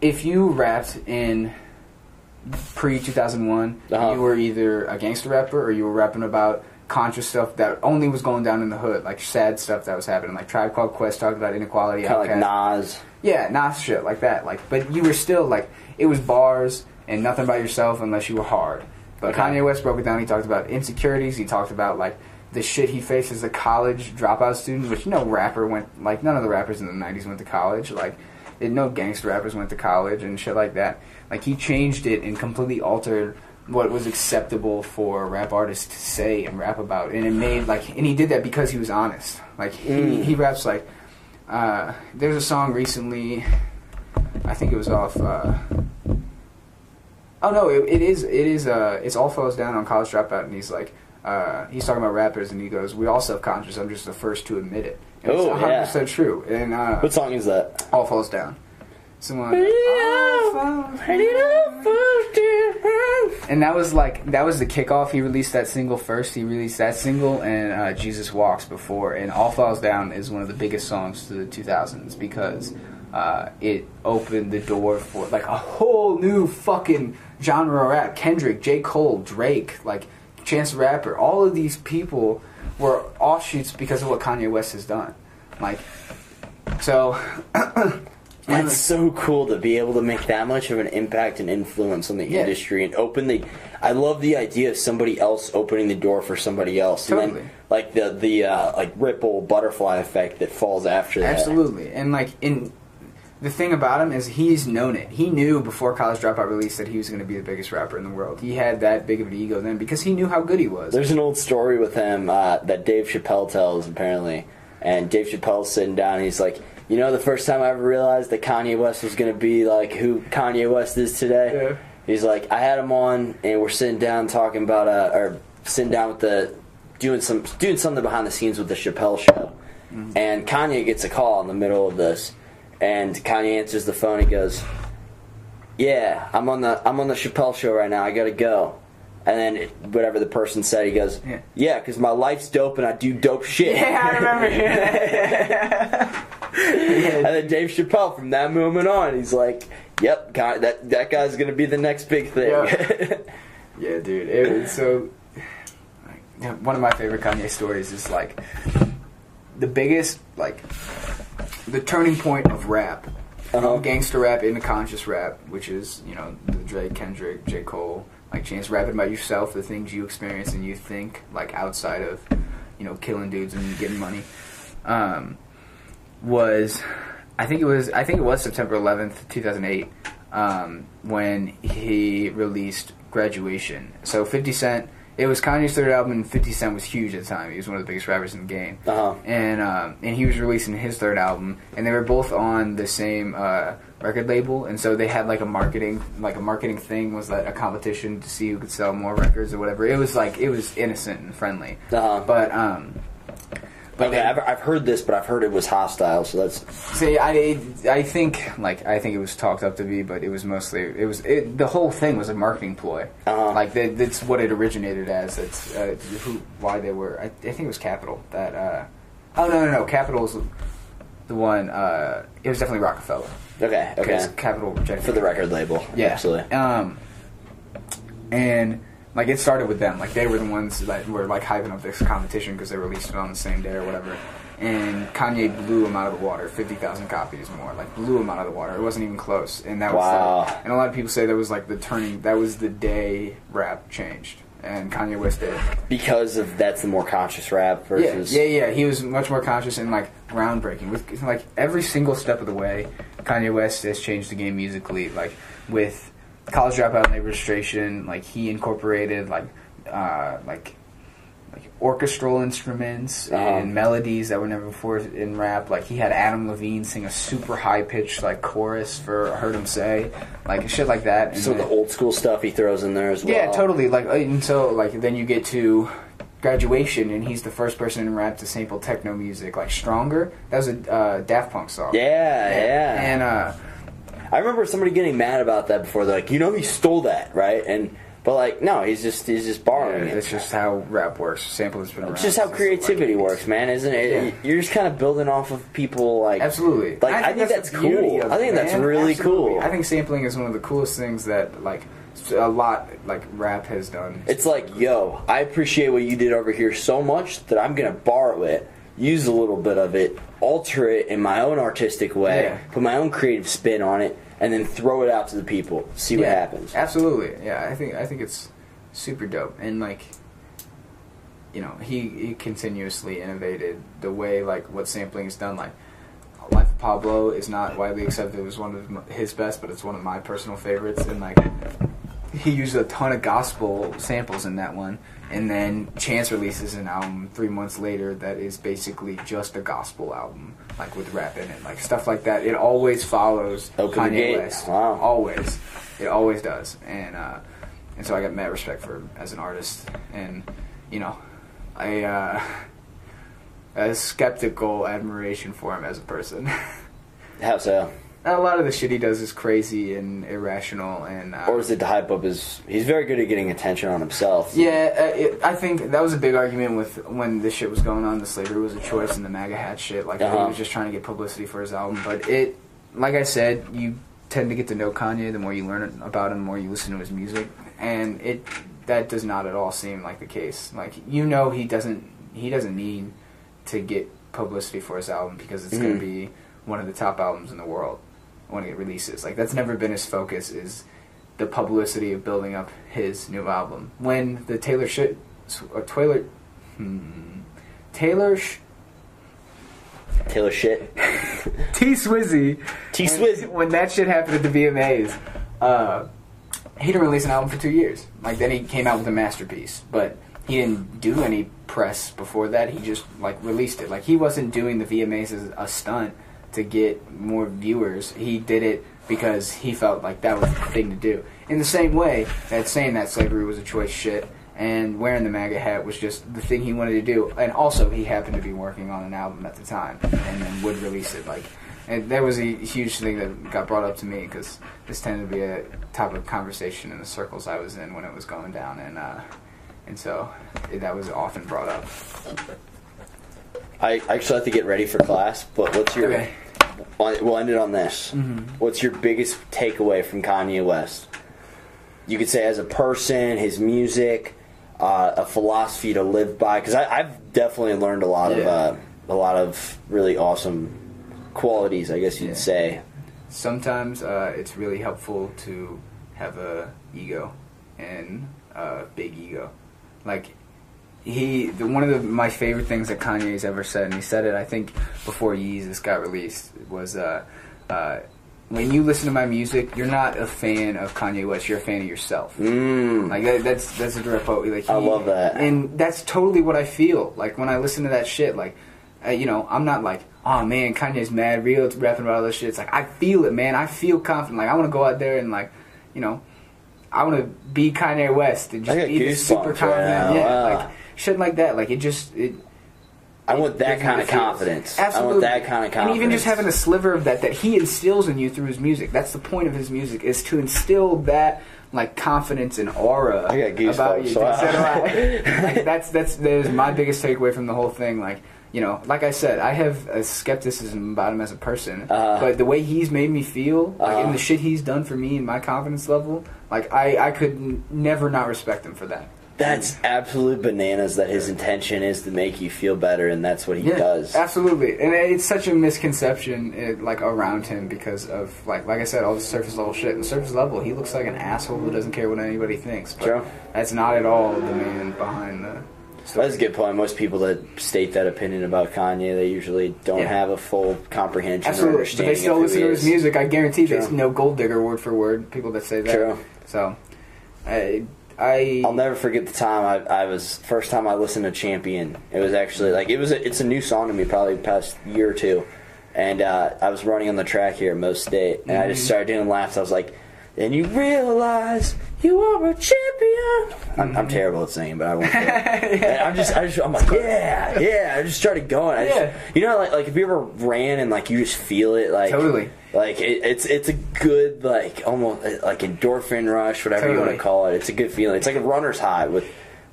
if you rapped in pre 2001, Uh-huh. you were either a gangster rapper or you were rapping about conscious stuff that only was going down in the hood, like sad stuff that was happening. Like Tribe Called Quest talked about inequality. kind of like Nas. Yeah, Nas shit like that. Like, but you were still like it was bars and nothing about yourself unless you were hard. But Okay. Kanye West broke it down. He talked about insecurities. He talked about like the shit he faced as a college dropout student, which no rapper went like none of the rappers in the '90s went to college. Like, no gangster rappers went to college and shit like that. Like he changed it and completely altered what was acceptable for rap artists to say and rap about, and it made like, and he did that because he was honest. Like he, Mm. he raps like, uh, there's a song recently I think it was off. Uh, oh no, it, it is. It is. Uh, it's all falls down on college dropout, and he's like, uh, he's talking about rappers, and he goes, "We all self conscious. I'm just the first to admit it." And Oh, it's yeah. 100 percent true. And uh, What song is that? all falls down. Someone. And that was like that was the kickoff. He released that single first. He released that single and uh, Jesus Walks before. And All Falls Down is one of the biggest songs to the 2000s because uh, it opened the door for like a whole new fucking genre of rap. Kendrick, J. Cole, Drake, like Chance the Rapper. All of these people were offshoots because of what Kanye West has done. Like, so. <clears throat> That's so cool to be able to make that much of an impact and influence on the Yeah. industry and open the. I love the idea of somebody else opening the door for somebody else, and Totally. then like the the uh, like ripple butterfly effect that falls after that. Absolutely, and like in the thing about him is he's known it. He knew before College Dropout released that he was going to be the biggest rapper in the world. He had that big of an ego then because he knew how good he was. There's an old story with him uh, that Dave Chappelle tells apparently, and Dave Chappelle's sitting down. And he's like, you know, the first time I ever realized that Kanye West was going to be like who Kanye West is today. Yeah. He's like, I had him on, and we're sitting down talking about uh, or sitting down with the doing some doing something behind the scenes with the Chappelle show, and Kanye gets a call in the middle of this, and Kanye answers the phone. He goes, "Yeah, I'm on the I'm on the Chappelle show right now. I gotta go." And then it- whatever the person said, he goes, Yeah. "Yeah, because my life's dope and I do dope shit." yeah, I remember hearing that. <laughs> And then Dave Chappelle, from that moment on, he's like, "Yep, guy, that that guy's gonna be the next big thing." yeah, <laughs> dude. It was so. Like, one of my favorite Kanye stories is like the biggest like the turning point of rap Uh-huh. from gangster rap into conscious rap, which is you know the Drake, Kendrick, J. Cole, like Chance rapping about yourself, the things you experience and you think, like outside of you know killing dudes and getting money. Um, was I think it was I think it was September 11th, 2008, um, when he released Graduation. So 50 Cent. It was Kanye's third album, and 50 Cent was huge at the time. He was one of the biggest rappers in the game Uh-huh. and um, and he was releasing his third album, and they were both on the same uh, record label, and so they had like a marketing like a marketing thing was like a competition to see who could sell more records or whatever. It was like it was innocent and friendly, Uh-huh. but um, but okay, then- I've, I've heard this, but I've heard it was hostile. So that's See, I, I think like I think it was talked up to be, but it was mostly it was it, the whole thing was a marketing ploy. Uh-huh. Like that, that's what it originated as. It's uh, who why they were. I, I think it was Capitol that. Uh, oh no no no Capitol was the one. Uh, it was definitely Roc-A-Fella okay. Okay, Capitol rejected for the record label. Yeah, absolutely. Um, and like it started with them. Like they were the ones that were like hyping up this competition because they released it on the same day or whatever. And Kanye blew him out of the water, fifty thousand copies more. Like blew him out of the water. It wasn't even close. And that was Wow. like, and a lot of people say that was like the turning. That was the day rap changed, and Kanye West did. Because of that's the more conscious rap versus Yeah, yeah, yeah. He was much more conscious and like groundbreaking with like every single step of the way. Kanye West has changed the game musically. Like with College Dropout and Late Registration, like he incorporated like uh, like like orchestral instruments Uh-huh. and melodies that were never before in rap. Like he had Adam Levine sing a super high pitched like chorus for I Heard 'Em Say, like shit like that. And some of the old school stuff he throws in there as well. yeah, totally. Like, uh, and so like then you get to graduation, and he's the first person in rap to sample techno music, like "Stronger." That was a uh, Daft Punk song. Yeah, yeah. And uh, I remember somebody getting mad about that before. They're like, you know, he stole that, right? And but like, no, he's just he's just borrowing it. that's just how rap works. Sample has been. It's just how creativity works, man, isn't it? Yeah. You're just kind of building off of people, like Absolutely. Like I think, that's, the beauty cool. I think it, that's really Absolutely. cool. I think sampling is one of the coolest things that like a lot like rap has done. it's like, yo, I appreciate what you did over here so much that I'm gonna borrow it, use a little bit of it, alter it in my own artistic way, Yeah. put my own creative spin on it, and then throw it out to the people. See what Yeah, happens. Absolutely. Yeah, I think I think it's super dope and like you know, he, he continuously innovated the way like what sampling is done like Life of Pablo is not widely accepted as one of his best, but it's one of my personal favorites and like he used a ton of gospel samples in that one. And then Chance releases an album three months later that is basically just a gospel album, like with rap in it, like stuff like that. It always follows Open Kanye. West. Wow. Always, it always does. And uh, and so I got mad respect for him as an artist, and you know, I uh, a skeptical admiration for him as a person. <laughs> How so? A lot of the shit he does is crazy and irrational, and uh, Or is it to hype up his? He's very good at getting attention on himself. Yeah, uh, it, I think that was a big argument with when this shit was going on. The slavery was a choice and the MAGA hat shit. Like he Uh-huh. was just trying to get publicity for his album. But it, like I said, you tend to get to know Kanye the more you learn about him, the more you listen to his music, and it that does not at all seem like the case. Like you know, he doesn't he doesn't need to get publicity for his album because it's going Mhm. to be one of the top albums in the world when it releases. Like that's never been his focus. Is the publicity of building up his new album. When the Taylor shit, or Taylor, hmm, Taylor sh- Taylor shit. <laughs> T Swizzy, T Swizzy when that shit happened at the VMAs, uh, he didn't release an album for two years. Like then he came out with a masterpiece, but he didn't do any press before that. He just like released it. Like he wasn't doing the VMAs as a stunt to get more viewers. He did it because he felt like that was the thing to do. In the same way that saying that slavery was a choice shit and wearing the MAGA hat was just the thing he wanted to do. And also he happened to be working on an album at the time and then would release it like and that was a huge thing that got brought up to me because this tended to be a topic of conversation in the circles I was in when it was going down, and uh, and so it, that was often brought up. I actually have to get ready for class, but what's your? Okay. We'll we'll end it on this. What's your biggest takeaway from Kanye West? You could say as a person, his music, uh, a philosophy to live by. Because I've definitely learned a lot of uh, a lot of really awesome qualities. I guess you'd Yeah. say. Sometimes uh, it's really helpful to have a ego and a big ego, like. He the, one of the, my favorite things that Kanye's ever said, and he said it I think before Yeezus got released, was uh, uh, when you listen to my music, you're not a fan of Kanye West, you're a fan of yourself. Mm. Like that, that's that's a direct quote. Like I love that. and that's totally what I feel. Like when I listen to that shit, like uh, you know, I'm not like, oh man, Kanye's mad real rapping about all this shit. It's like I feel it, man. I feel confident. Like I want to go out there and like, you know, I want to be Kanye West and just be this super confident. Yeah, Wow. like shit like that. Like it just it. I want that kind of confidence. Absolutely. I want that kind of confidence. And even just having a sliver of that that he instills in you through his music. That's the point of his music is to instill that like confidence and aura I got goosebumps. about you. So I. <laughs> Like, that's that's that is my biggest takeaway from the whole thing. Like you know, like I said, I have a skepticism about him as a person, Uh-huh. but the way he's made me feel, like Uh-huh. in the shit he's done for me and my confidence level, like I I could n- never not respect him for that. That's absolute bananas. That his intention is to make you feel better, and that's what he does. Absolutely, and it's such a misconception, it, like around him because of like like I said, all the surface level shit. The surface level, he looks like an asshole who doesn't care what anybody thinks. But True. that's not at all the man behind the. Story. That's a good point. Most people that state that opinion about Kanye, they usually don't Yeah. have a full comprehension Absolutely, but they still listen to his music. I guarantee True. know Gold Digger word for word. People that say that. True. So, I I I'll never forget the time I, I was first time I listened to Champion. It was actually like it was a, it's a new song to me, probably past year or two, and uh, I was running on the track here at Mo State, and I Mm-hmm. just started doing laps. I was like, "And you realize you are a champion." I'm, I'm terrible at singing, but I won't. <laughs> And I'm just, I just, I'm like, yeah, yeah. I just started going. I just, Yeah. you know, like, like if you ever ran and like you just feel it, like Totally. Like it, it's it's a good like almost uh, like endorphin rush, whatever you want to call it. It's a good feeling. It's like a runner's high with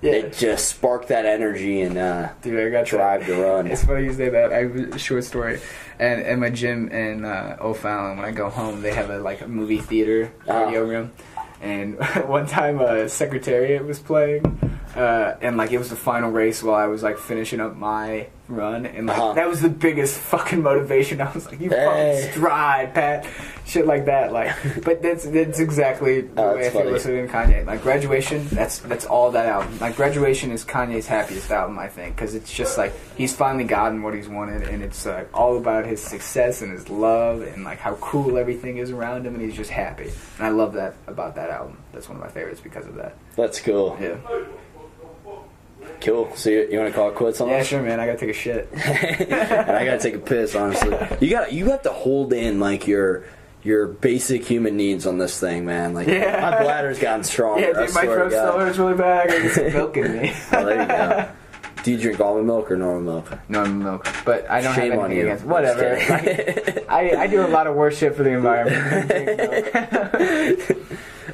Yeah. it just sparked that energy and uh, Dude, I got drive that. to run. It's funny you say that. I have a short story. And at my gym in uh, O'Fallon, when I go home, they have a like a movie theater Uh-huh. audio room. And <laughs> one time, uh, Secretariat was playing. Uh, and like it was the final race while I was like finishing up my run, and like Uh-huh. that was the biggest <laughs> fucking motivation. I was like, "You Hey. fucking stride, Pat," shit like that. Like, <laughs> but that's that's exactly the Oh, way I feel listening to Kanye. Like, graduation, that's that's all that album. Like, graduation is Kanye's happiest album, I think, because it's just like he's finally gotten what he's wanted, and it's like all about his success and his love, and like how cool everything is around him, and he's just happy. And I love that about that album. That's one of my favorites because of that. That's cool. Yeah. Cool. So you, you want to call it quits on Yeah, us? sure, man. I gotta take a shit. <laughs> and I gotta take a piss. Honestly, you got you have to hold in like your your basic human needs on this thing, man. Like Yeah. my bladder's gotten stronger. Yeah, dude, my swear throat still hurts really bad. I get some <laughs> milk in me. Oh, there you go. Do you drink almond milk or normal milk? Normal milk, but I don't Shame have on anything you. against whatever. Just. <laughs> I, I do a lot of worse shit for the environment.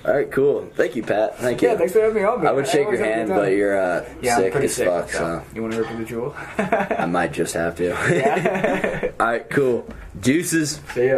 All right, cool. Thank you, Pat. Thank you. yeah, thanks for having me on. Man. I would shake your have a hand, but you're uh, yeah, sick as sick. fuck, so. so You want to rip the jewel? <laughs> I might just have to. yeah. <laughs> All right, cool. Deuces. See ya.